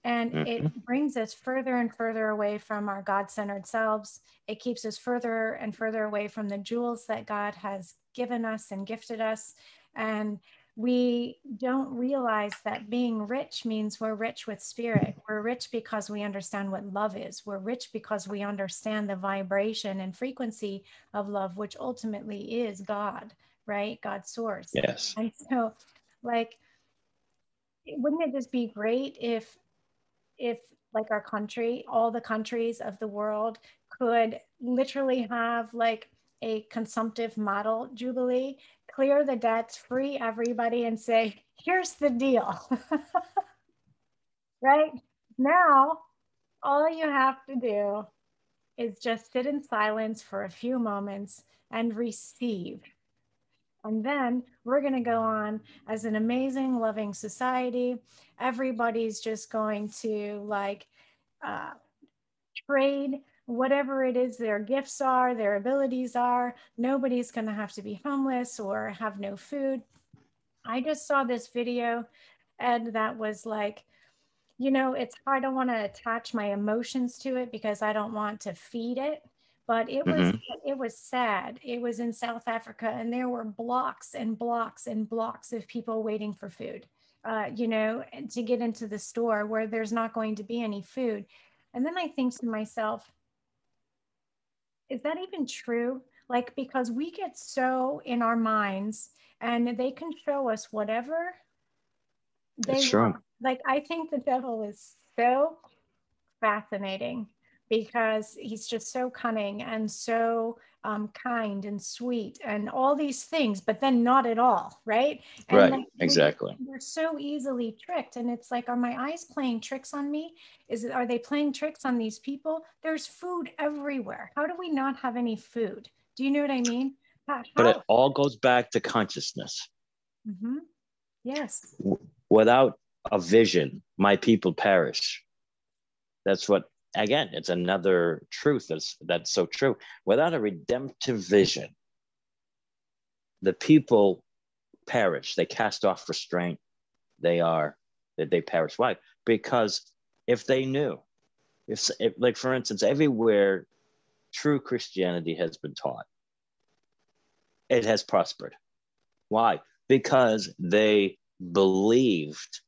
and mm-hmm. it brings us further and further away from our God centered selves. It keeps us further and further away from the jewels that God has given us and gifted us. And we don't realize that being rich means we're rich with spirit. We're rich because we understand what love is. We're rich because we understand the vibration and frequency of love, which ultimately is God, right? God's source. Yes. And so, like, wouldn't it just be great if, if like our country, all the countries of the world could literally have like a consumptive model jubilee clear the debts, free everybody, and say, here's the deal. right now, all you have to do is just sit in silence for a few moments and receive. And then we're going to go on as an amazing, loving society. Everybody's just going to like uh, trade whatever it is their gifts are, their abilities are. Nobody's going to have to be homeless or have no food. I just saw this video, and that was like, you know, it's I don't want to attach my emotions to it because I don't want to feed it. But it was mm-hmm. it was sad. It was in South Africa, and there were blocks and blocks and blocks of people waiting for food. Uh, you know, to get into the store where there's not going to be any food. And then I think to myself, is that even true? Like, because we get so in our minds and they can show us whatever they That's want. Like, I think the devil is so fascinating because he's just so cunning and so um, kind and sweet and all these things, but then not at all, right? And right, like, exactly. They're so easily tricked, and it's like, are my eyes playing tricks on me? Is it are they playing tricks on these people? There's food everywhere. How do we not have any food? Do you know what I mean? How, but it all goes back to consciousness. Mm-hmm. Yes. Without a vision, my people perish. That's what again, it's another truth that's that's so true. Without a redemptive vision, the people perish. They cast off restraint. They are that they perish. Why? Because if they knew, if, if like for instance, everywhere true Christianity has been taught, it has prospered. Why? Because they believed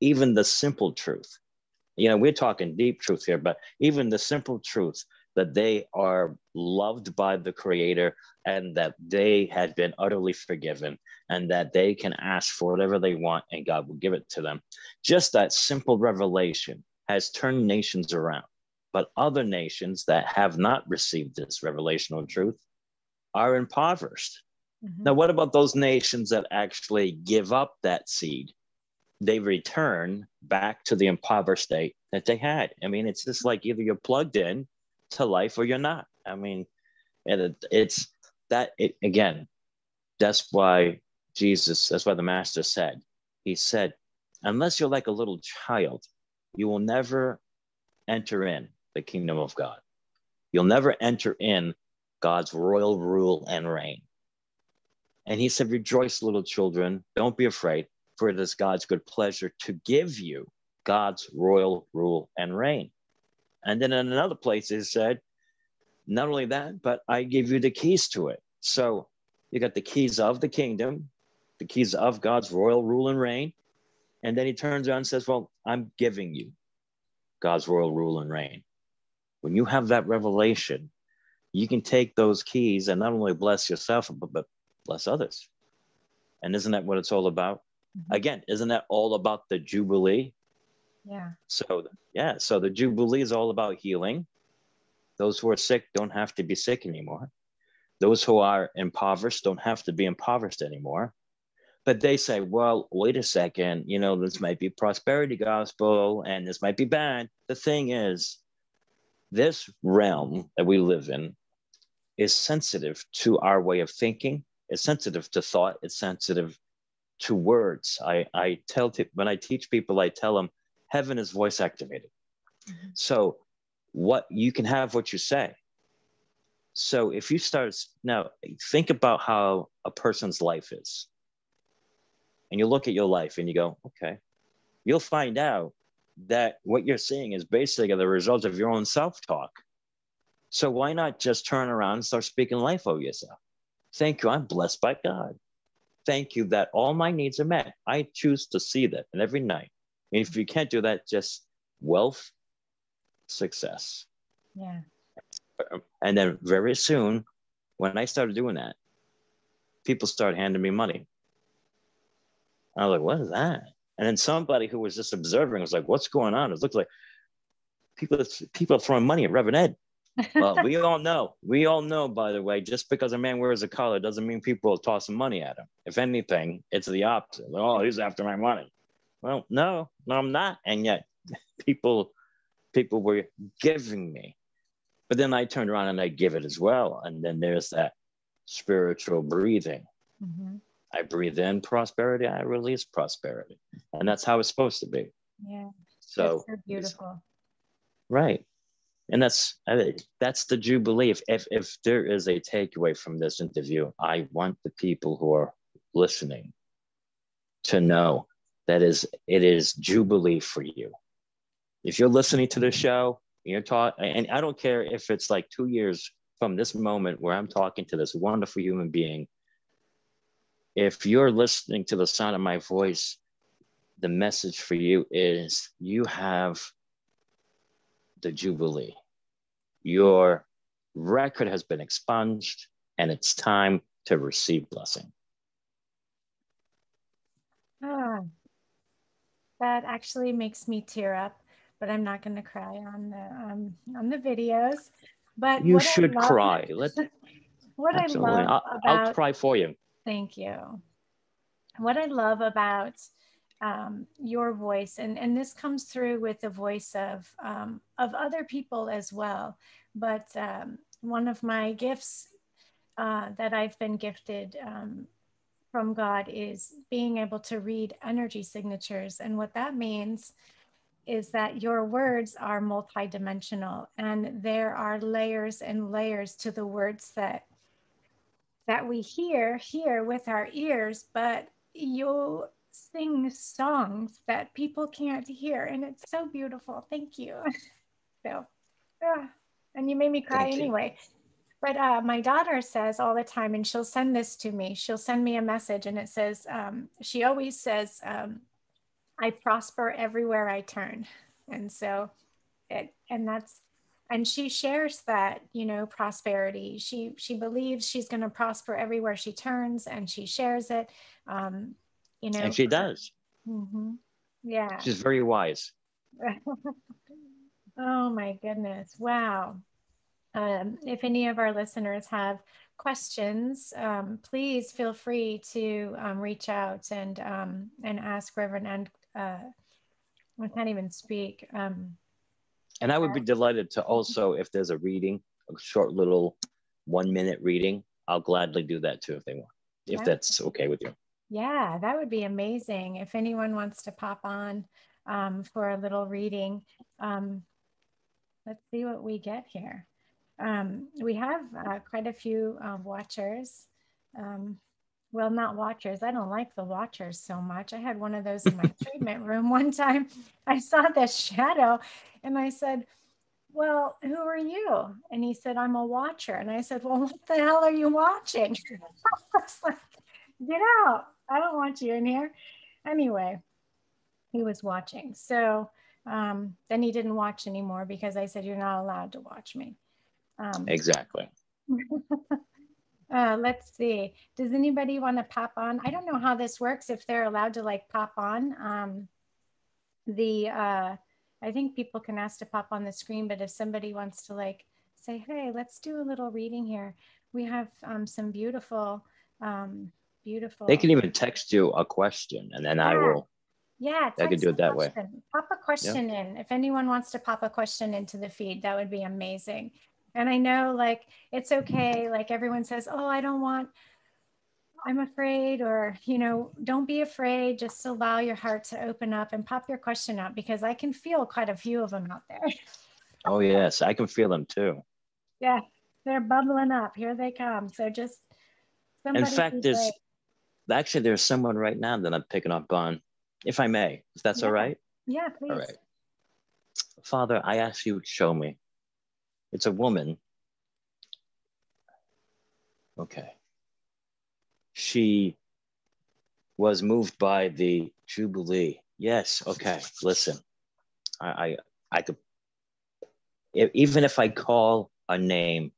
even the simple truth you know, we're talking deep truth here, but even the simple truth that they are loved by the creator and that they had been utterly forgiven and that they can ask for whatever they want and God will give it to them. Just that simple revelation has turned nations around. But other nations that have not received this revelational truth are impoverished. Mm-hmm. Now, what about those nations that actually give up that seed they return back to the impoverished state that they had. I mean, it's just like either you're plugged in to life or you're not. I mean, and it, it's that it, again, that's why Jesus, that's why the master said, he said, unless you're like a little child, you will never enter in the kingdom of God. You'll never enter in God's royal rule and reign. And he said, Rejoice, little children, don't be afraid for it is God's good pleasure to give you God's royal rule and reign. And then in another place, it said, not only that, but I give you the keys to it. So you got the keys of the kingdom, the keys of God's royal rule and reign. And then he turns around and says, Well, I'm giving you God's royal rule and reign. When you have that revelation, you can take those keys and not only bless yourself, but, but bless others. And isn't that what it's all about? Mm-hmm. Again, isn't that all about the Jubilee? Yeah. So, yeah, so the Jubilee is all about healing. Those who are sick don't have to be sick anymore. Those who are impoverished don't have to be impoverished anymore. But they say, well, wait a second, you know, this might be prosperity gospel and this might be bad. The thing is, this realm that we live in is sensitive to our way of thinking, it's sensitive to thought, it's sensitive to words. I, I tell t- when I teach people, I tell them heaven is voice activated. Mm-hmm. So what you can have what you say. So if you start now, think about how a person's life is. And you look at your life and you go, okay, you'll find out that what you're seeing is basically the result of your own self-talk. So why not just turn around and start speaking life over yourself? Thank you. I'm blessed by God. Thank you that all my needs are met. I choose to see that and every night. And if you can't do that, just wealth, success. Yeah. And then very soon, when I started doing that, people started handing me money. I was like, what is that? And then somebody who was just observing was like, what's going on? It looks like people people throwing money at Reverend Ed. Well, we all know. We all know, by the way, just because a man wears a collar doesn't mean people are tossing money at him. If anything, it's the opposite. Oh, he's after my money. Well, no, no, I'm not. And yet, people, people were giving me. But then I turned around and I give it as well. And then there's that spiritual breathing. Mm-hmm. I breathe in prosperity, I release prosperity. And that's how it's supposed to be. Yeah. So, so beautiful. Right. And that's that's the jubilee. If, if if there is a takeaway from this interview, I want the people who are listening to know that is it is jubilee for you. If you're listening to the show, you're taught, and I don't care if it's like two years from this moment where I'm talking to this wonderful human being. If you're listening to the sound of my voice, the message for you is you have the Jubilee. Your record has been expunged and it's time to receive blessing. Ah, that actually makes me tear up, but I'm not going to cry on the um, on the videos. But you should love, cry. Let what absolutely. I love I'll, about, I'll cry for you. Thank you. What I love about um, your voice, and, and this comes through with the voice of, um, of other people as well. But um, one of my gifts uh, that I've been gifted um, from God is being able to read energy signatures. And what that means is that your words are multidimensional and there are layers and layers to the words that that we hear here with our ears but you sing songs that people can't hear and it's so beautiful. Thank you. So yeah. and you made me cry thank anyway. You. but uh, my daughter says all the time and she'll send this to me. She'll send me a message and it says um, she always says um, i prosper everywhere i turn. And so it and that's and she shares that you know prosperity. She she believes she's going to prosper everywhere she turns and she shares it. Um, you know and she does. Mm-hmm. yeah. She's very wise. Oh my goodness. Wow. Um, if any of our listeners have questions um, please feel free to um, reach out and um, and ask reverend and uh, i can't even speak um, and i would be delighted to also if there's a reading a short little one minute reading i'll gladly do that too if they want if yeah. that's okay with you yeah, that would be amazing. If anyone wants to pop on um, for a little reading, um, let's see what we get here. Um, we have uh, quite a few uh, watchers. Um, well, not watchers. I don't like the watchers so much. I had one of those in my treatment room one time. I saw this shadow and I said, well, who are you? And he said, I'm a watcher. And I said, well, what the hell are you watching? I was like, get out. I don't want you in here. Anyway, he was watching. So um, then he didn't watch anymore because I said, You're not allowed to watch me. Um, exactly. uh, let's see. Does anybody want to pop on? I don't know how this works if they're allowed to like pop on. Um, the uh, I think people can ask to pop on the screen, but if somebody wants to like say, Hey, let's do a little reading here, we have um, some beautiful. Um, Beautiful. They can even text you a question and then yeah. I will. Yeah, I can do it that question. way. Pop a question yeah. in. If anyone wants to pop a question into the feed, that would be amazing. And I know like it's okay. Like everyone says, oh, I don't want, I'm afraid, or, you know, don't be afraid. Just allow your heart to open up and pop your question out because I can feel quite a few of them out there. oh, yes. I can feel them too. Yeah. They're bubbling up. Here they come. So just, in fact, there's, actually there's someone right now that I'm picking up on, if I may, if that's yeah. all right. Yeah, please. All right. Father, I ask you to show me. It's a woman. Okay. She was moved by the Jubilee. Yes. Okay. Listen, I, I, I could, even if I call a name,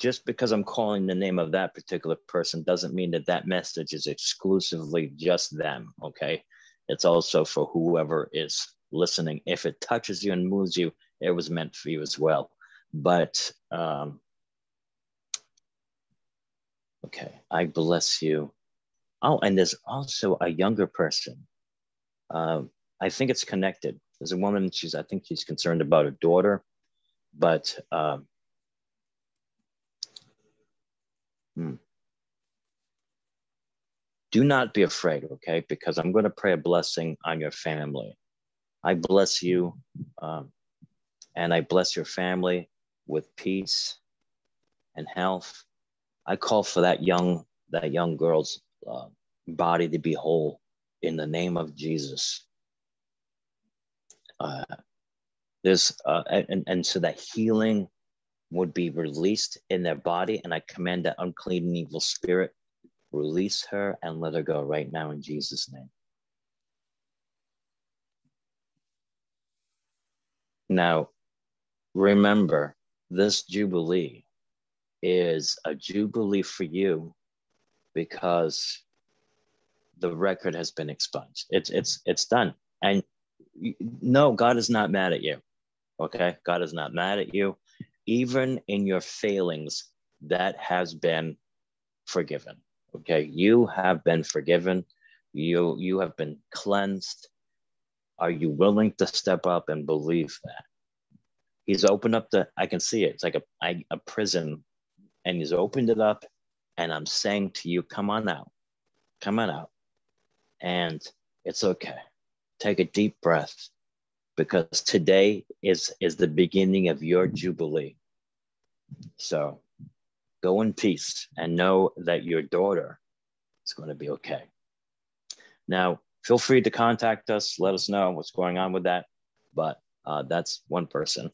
just because I'm calling the name of that particular person doesn't mean that that message is exclusively just them. Okay. It's also for whoever is listening. If it touches you and moves you, it was meant for you as well. But, um, okay, I bless you. Oh, and there's also a younger person. Uh, I think it's connected. There's a woman, she's, I think she's concerned about a daughter, but um, hmm. do not be afraid, okay? Because I'm going to pray a blessing on your family. I bless you, um, and I bless your family with peace and health. I call for that young that young girl's uh, body to be whole in the name of Jesus. Uh, uh, and, and so that healing would be released in their body, and I command that unclean and evil spirit release her and let her go right now in Jesus' name. Now, remember, this Jubilee is a Jubilee for you because the record has been expunged. It's it's it's done. And no, God is not mad at you. Okay? God is not mad at you. Even in your failings, that has been forgiven. Okay? You have been forgiven. You you have been cleansed. Are you willing to step up and believe that? He's opened up the I can see it. It's like a a prison and he's opened it up and I'm saying to you, come on out. Come on out and it's okay. Take a deep breath because today is is the beginning of your jubilee. So go in peace and know that your daughter is going to be okay. Now, feel free to contact us. Let us know what's going on with that. But uh, that's one person.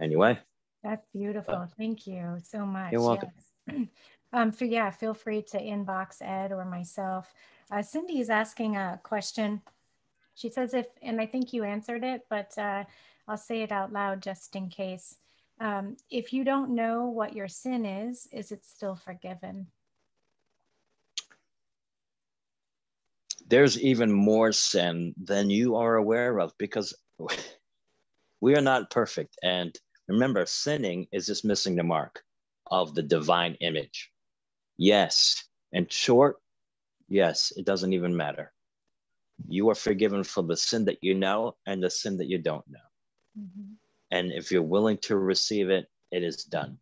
Anyway. That's beautiful. Uh, Thank you so much. You're welcome. Yes. um, so yeah, feel free to inbox Ed or myself. Uh, Cindy is asking a question. She says if, and I think you answered it, but uh, I'll say it out loud just in case. Um, if you don't know what your sin is, is it still forgiven? There's even more sin than you are aware of because we are not perfect. And remember, sinning is just missing the mark of the divine image. Yes. In short, Yes, it doesn't even matter. You are forgiven for the sin that you know and the sin that you don't know. Mm-hmm. And if you're willing to receive it, it is done.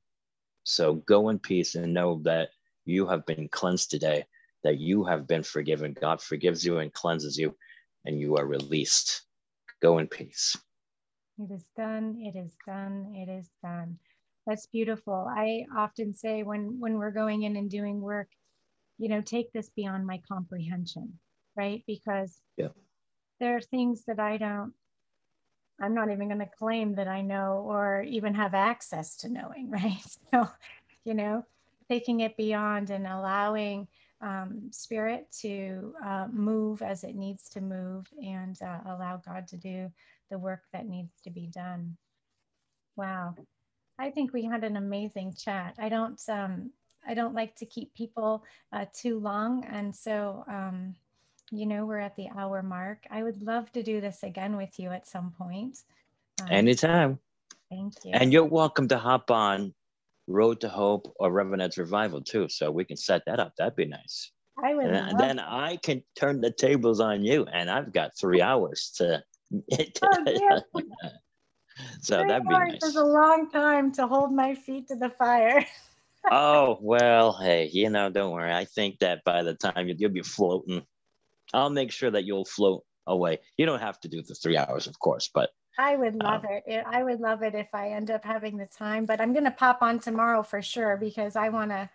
So go in peace and know that you have been cleansed today, that you have been forgiven. God forgives you and cleanses you, and you are released. Go in peace. It is done. It is done. It is done. That's beautiful. I often say when when we're going in and doing work, you know, take this beyond my comprehension, right? Because yeah. there are things that I don't, I'm not even going to claim that I know or even have access to knowing, right? So, you know, taking it beyond and allowing um, spirit to uh, move as it needs to move and uh, allow God to do the work that needs to be done. Wow. I think we had an amazing chat. I don't um, I don't like to keep people uh, too long. And so, um, you know, we're at the hour mark. I would love to do this again with you at some point. Um, Anytime. Thank you. And you're welcome to hop on Road to Hope or Reverend Ed's Revival too. So we can set that up. That'd be nice. I would. And then I can turn the tables on you, and I've got three hours to. oh, so three that'd be nice. Is a long time to hold my feet to the fire. oh well, hey, you know, don't worry. I think that by the time you'll be floating, I'll make sure that you'll float away. You don't have to do the three hours, of course, but I would love um, it. I would love it if I end up having the time. But I'm going to pop on tomorrow for sure because I want to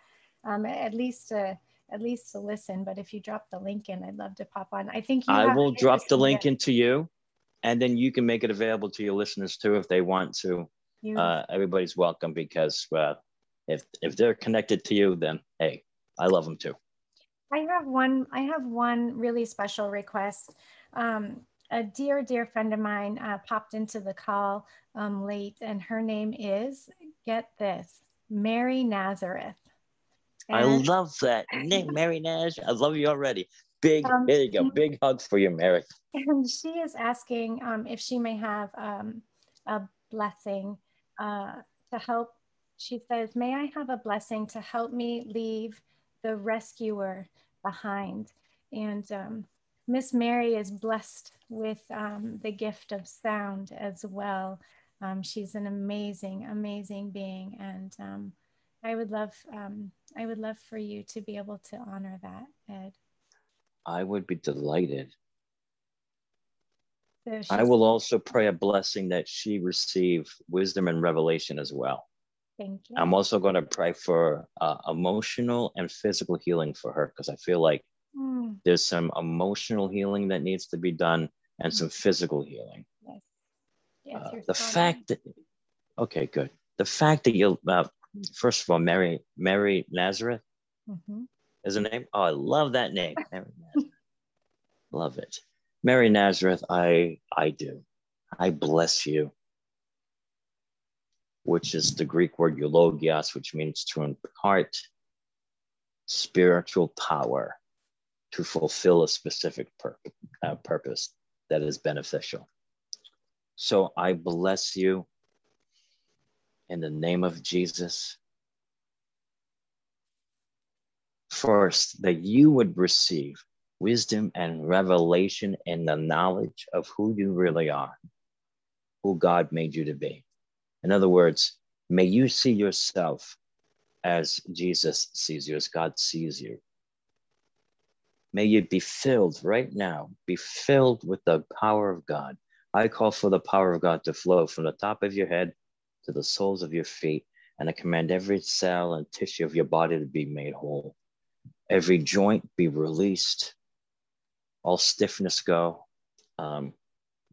um, at least to at least to listen. But if you drop the link in, I'd love to pop on. I think you I will drop the link into you, and then you can make it available to your listeners too if they want to. Uh, everybody's welcome because uh, if if they're connected to you, then hey, I love them too. I have one. I have one really special request. Um, a dear, dear friend of mine uh, popped into the call um, late, and her name is get this, Mary Nazareth. And, I love that name, Mary Nash. I love you already. Big, um, there you go. Big hugs for you, Mary. And she is asking um, if she may have um, a blessing uh, to help. She says, May I have a blessing to help me leave the rescuer behind? And um, Miss Mary is blessed with um, the gift of sound as well. Um, she's an amazing, amazing being, and um, I would love, um, I would love for you to be able to honor that, Ed. I would be delighted. So I will also pray a blessing that she receive wisdom and revelation as well. Thank you. I'm also going to pray for uh, emotional and physical healing for her because I feel like mm. there's some emotional healing that needs to be done and mm. some physical healing. Yes. yes uh, the fact that, okay, good. The fact that you, uh, first of all, Mary, Mary Nazareth mm-hmm. is a name. Oh, I love that name. Mary Nazareth. love it. Mary Nazareth, I, I do. I bless you, which is the Greek word eulogios, which means to impart spiritual power to fulfill a specific pur- uh, purpose that is beneficial. So I bless you in the name of Jesus. First, that you would receive wisdom and revelation and the knowledge of who you really are, who God made you to be. In other words, may you see yourself as Jesus sees you, as God sees you. May you be filled right now, be filled with the power of God. I call for the power of God to flow from the top of your head to the soles of your feet. And I command every cell and tissue of your body to be made whole. Every joint be released. All stiffness go. Um,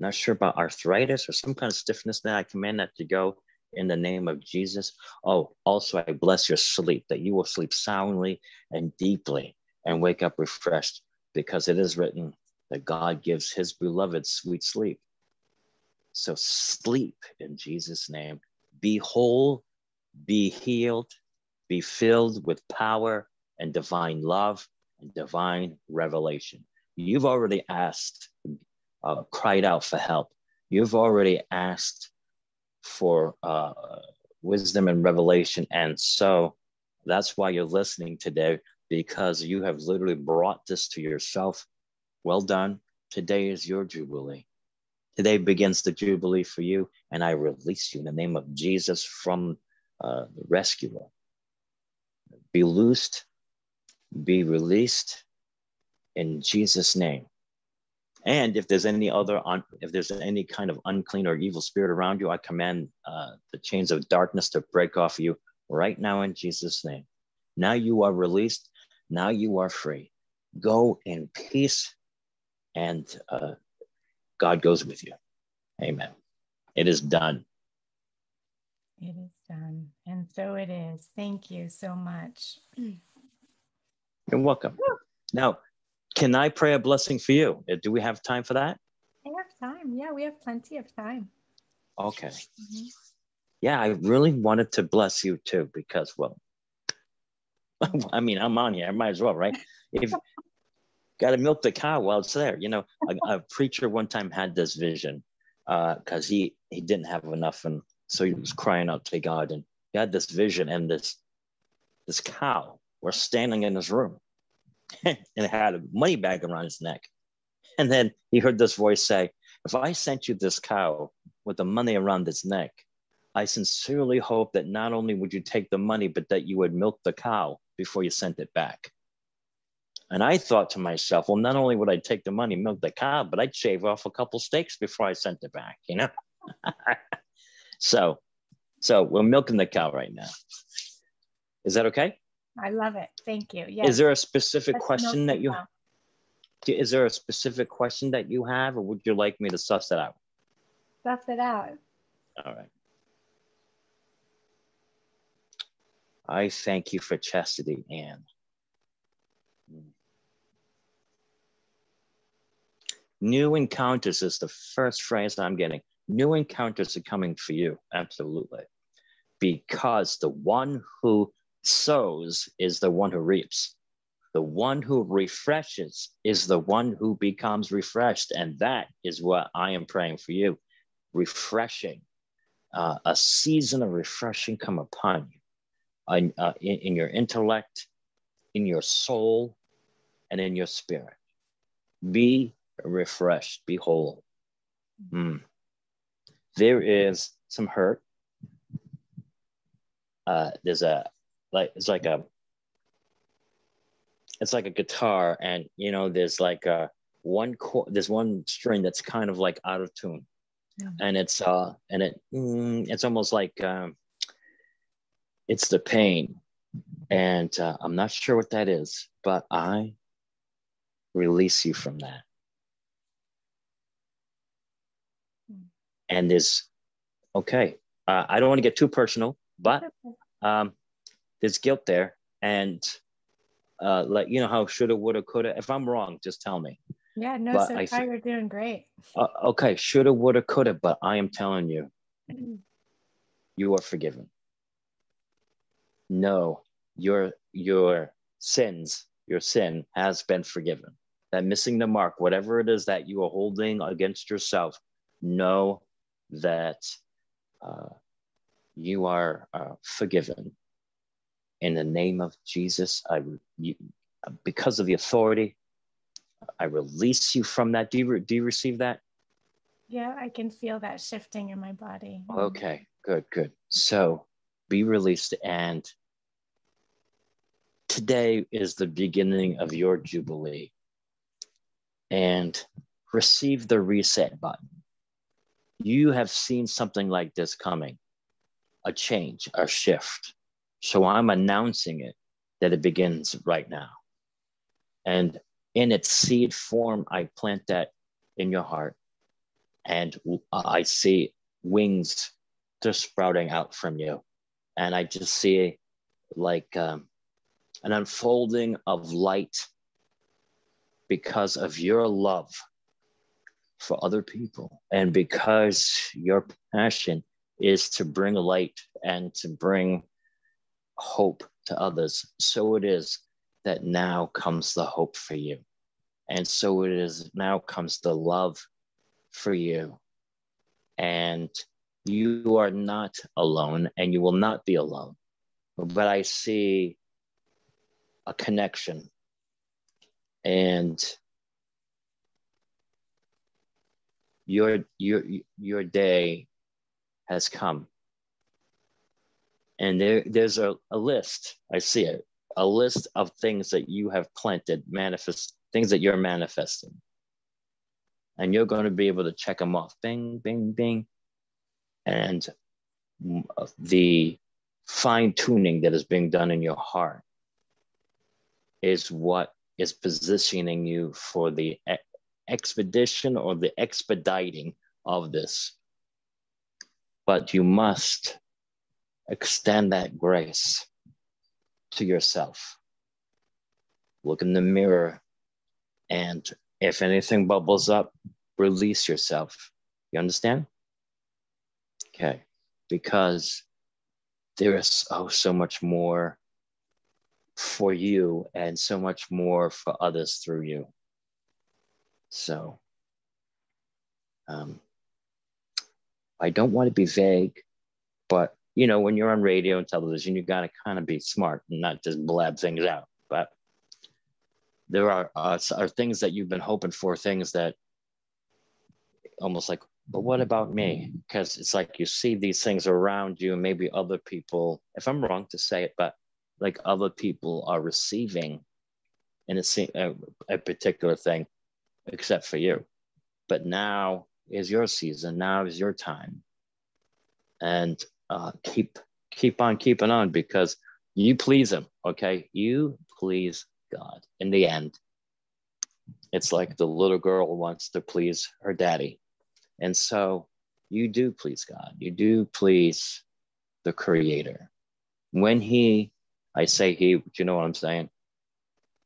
not sure about arthritis or some kind of stiffness that I command that to go in the name of Jesus. Oh, also, I bless your sleep, that you will sleep soundly and deeply and wake up refreshed because it is written that God gives his beloved sweet sleep. So sleep in Jesus' name. Be whole, be healed, be filled with power and divine love and divine revelation. You've already asked, uh, cried out for help. You've already asked for uh, wisdom and revelation. And so that's why you're listening today because you have literally brought this to yourself. Well done. Today is your Jubilee. Today begins the Jubilee for you, and I release you in the name of Jesus from uh, the rescuer. Be loosed, be released in Jesus' name. And if there's any other, un- if there's any kind of unclean or evil spirit around you, I command uh, the chains of darkness to break off you right now in Jesus' name. Now you are released now you are free. Go in peace, and uh, God goes with you. Amen. It is done. It is done. And so it is. Thank you so much. You're welcome. Now, can I pray a blessing for you? Uh, do we have time for that? We have time. Yeah, we have plenty of time. Okay. Mm-hmm. Yeah, I really wanted to bless you too because, well, I mean, I'm on here. I might as well, right? If got to milk the cow while it's there, you know. A, a preacher one time had this vision because uh, he he didn't have enough, and so he was crying out to God, and he had this vision, and this this cow was standing in his room, and had a money bag around his neck, and then he heard this voice say, "If I sent you this cow with the money around its neck." I sincerely hope that not only would you take the money, but that you would milk the cow before you sent it back. And I thought to myself, well, not only would I take the money, milk the cow, but I'd shave off a couple steaks before I sent it back, you know? so, so we're milking the cow right now. Is that okay? I love it. Thank you. Yes. Is there a specific That's question that you have? Is there a specific question that you have, or would you like me to suss it out? Suss it out. All right. I thank you for chastity, Anne. New encounters is the first phrase I'm getting. New encounters are coming for you, absolutely. Because the one who sows is the one who reaps. The one who refreshes is the one who becomes refreshed. And that is what I am praying for you refreshing, uh, a season of refreshing come upon you in, uh, in, in your intellect, in your soul, and in your spirit. Be refreshed, be whole. Mm. There is some hurt. Uh, there's a like it's like a it's like a guitar, and you know there's like a one chord, there's one string that's kind of like out of tune, yeah. and it's uh and it mm, it's almost like um, it's the pain, and uh, I'm not sure what that is, but I release you from that. And there's, okay, uh, I don't want to get too personal, but um, there's guilt there. And uh, like, you know, how shoulda, woulda, coulda. If I'm wrong, just tell me. Yeah, no, but so I far you're doing great. Uh, okay, shoulda, woulda, coulda, but I am telling you, you are forgiven. No, your your sins, your sin has been forgiven that missing the mark, whatever it is that you are holding against yourself, know that uh, you are uh, forgiven. In the name of Jesus, I you, because of the authority, I release you from that. Do you, do you receive that? Yeah, I can feel that shifting in my body. Okay, good, good. So be released. And today is the beginning of your Jubilee and receive the reset button. You have seen something like this coming a change, a shift. So I'm announcing it that it begins right now. And in its seed form, I plant that in your heart. And I see wings just sprouting out from you. And I just see like um, an unfolding of light because of your love for other people and because your passion is to bring light and to bring hope to others. So it is that now comes the hope for you. And so it is now comes the love for you. And you are not alone and you will not be alone. But I see a connection and your your your day has come and there there's a, a list i see it a list of things that you have planted manifest things that you're manifesting. And you're going to be able to check them off. Bing bing bing. And uh, the fine tuning that is being done in your heart is what is positioning you for the expedition or the expediting of this. But you must extend that grace to yourself. Look in the mirror, and if anything bubbles up, release yourself. You understand? Okay, because there is oh so much more for you and so much more for others through you. So, um, I don't want to be vague, but you know, when you're on radio and television, you've got to kind of be smart and not just blab things out. But there are uh, are things that you've been hoping for, things that almost like, but what about me? Because it's like you see these things around you, and maybe other people. If I'm wrong to say it, but like other people are receiving in a, a, a particular thing, except for you. But now is your season. Now is your time, and uh, keep keep on keeping on because you please Him. Okay, you please God. In the end, it's like the little girl wants to please her daddy, and so you do please God. You do please the Creator. When He I say he, do you know what I'm saying?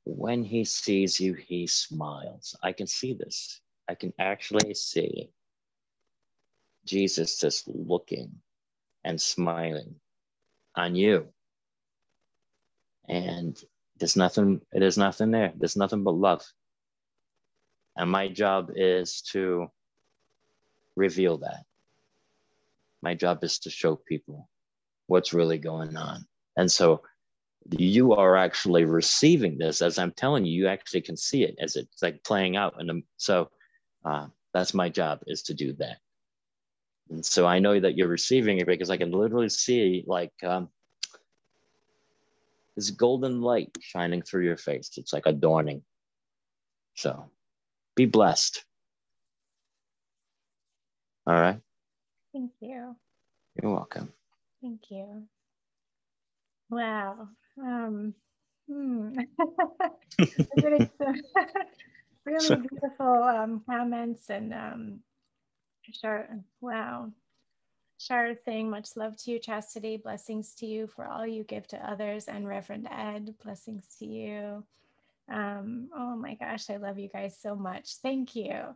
When he sees you, he smiles. I can see this. I can actually see Jesus just looking and smiling on you. And there's nothing, there's nothing there. There's nothing but love. And my job is to reveal that. My job is to show people what's really going on. And so you are actually receiving this as I'm telling you, you actually can see it as it's like playing out. And so uh, that's my job is to do that. And so I know that you're receiving it because I can literally see like um, this golden light shining through your face. It's like adorning. So be blessed. All right. Thank you. You're welcome. Thank you. Wow. Um, hmm. really, really beautiful um, comments and um, sure. Wow. Shara saying, much love to you, Chastity. Blessings to you for all you give to others. And Reverend Ed, blessings to you. Um, oh my gosh, I love you guys so much. Thank you.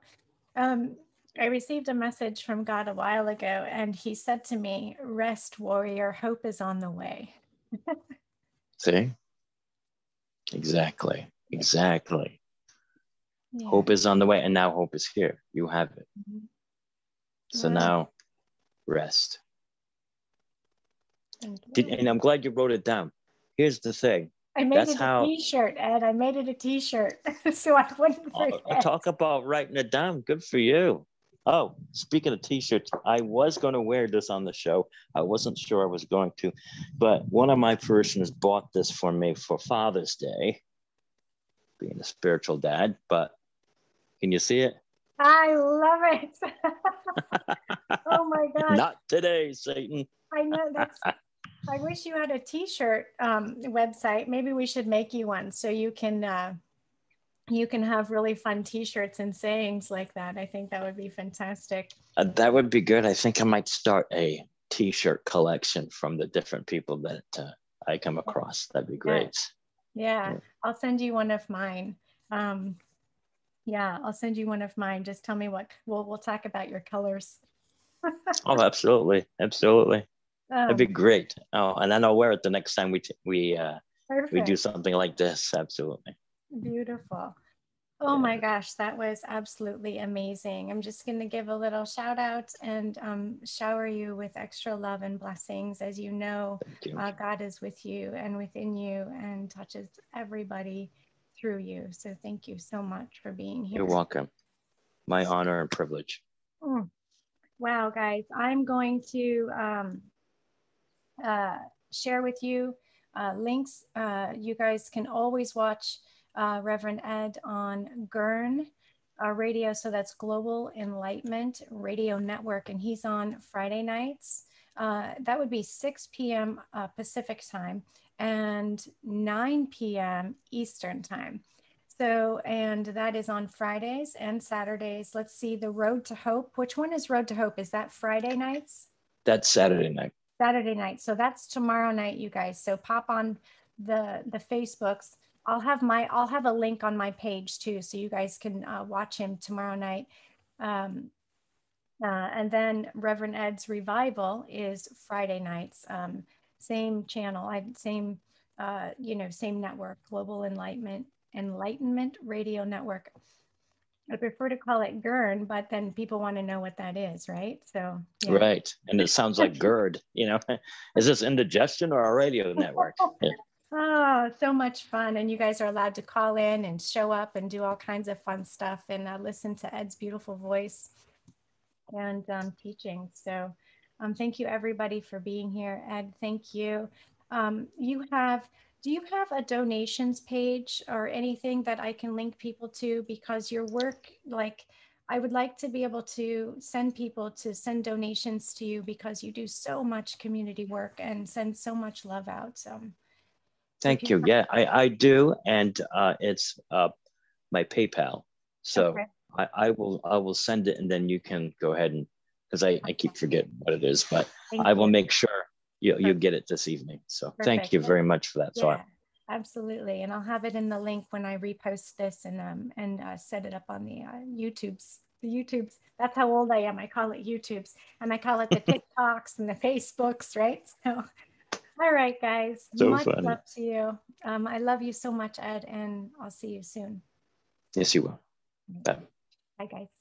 Um, I received a message from God a while ago, and He said to me, Rest, warrior, hope is on the way. See? Exactly. Exactly. Yeah. Hope is on the way, and now hope is here. You have it. Mm-hmm. So wow. now rest. Did, and I'm glad you wrote it down. Here's the thing. I made That's it a how, t-shirt, Ed. I made it a t-shirt so I wouldn't oh, forget. Oh, talk about writing it down. Good for you. Oh, speaking of t-shirts, I was going to wear this on the show. I wasn't sure I was going to, but one of my parishioners bought this for me for Father's Day, being a spiritual dad. But can you see it? I love it. oh my God. Not today, Satan. I know that's. I wish you had a T-shirt um, website. Maybe we should make you one so you can uh, you can have really fun T-shirts and sayings like that. I think that would be fantastic. Uh, that would be good. I think I might start a T-shirt collection from the different people that uh, I come across. That'd be great. Yeah. yeah. I'll send you one of mine. Um, yeah, I'll send you one of mine. Just tell me what we'll we'll talk about your colors. oh, absolutely, absolutely. Um, That'd be um, great. Oh, and then I'll wear it the next time we t- we uh, we do something like this. Absolutely. Beautiful. Oh my gosh, that was absolutely amazing. I'm just going to give a little shout out and um, shower you with extra love and blessings. As you know, you. Uh, God is with you and within you and touches everybody through you. So thank you so much for being here. You're welcome. My honor and privilege. Mm. Wow, guys, I'm going to um, uh, share with you uh, links. Uh, you guys can always watch uh, Reverend Ed on GERN uh, radio. So that's Global Enlightenment Radio Network, and he's on Friday nights. Uh, that would be 6 p.m. Pacific time and 9 p.m. Eastern Time. So, and that is on Fridays and Saturdays. Let's see, the Road to Hope. Which one is Road to Hope? Is that Friday nights? That's Saturday night. Saturday night. So that's tomorrow night, you guys. So pop on the the Facebooks. I'll have my I'll have a link on my page too, so you guys can uh, watch him tomorrow night. Um, uh, and then Reverend Ed's revival is Friday nights. Um, same channel, I, same, uh, you know, same network, Global Enlightenment, Enlightenment Radio Network. I prefer to call it GERN, but then people want to know what that is, right? So, yeah. right. And it sounds like GERD, you know, is this indigestion or a radio network? Yeah. Oh, so much fun. And you guys are allowed to call in and show up and do all kinds of fun stuff and uh, listen to Ed's beautiful voice and um, teaching. So, um, thank you everybody for being here. Ed, thank you. Um, you have, do you have a donations page or anything that I can link people to? Because your work, like, I would like to be able to send people to send donations to you because you do so much community work and send so much love out. So thank you. Yeah, I, I do. And uh, it's uh, my PayPal. So okay. I, I will I will send it and then you can go ahead and because I, I keep forgetting what it is, but thank I will you. make sure you, you get it this evening. So Perfect. thank you very much for that. Yeah. So absolutely. And I'll have it in the link when I repost this and um and uh, set it up on the uh, YouTube's the YouTubes. That's how old I am. I call it YouTubes, and I call it the TikToks and the Facebooks, right? So, all right, guys. So much funny. love to you. Um, I love you so much, Ed, and I'll see you soon. Yes, you will. Bye. Bye, guys.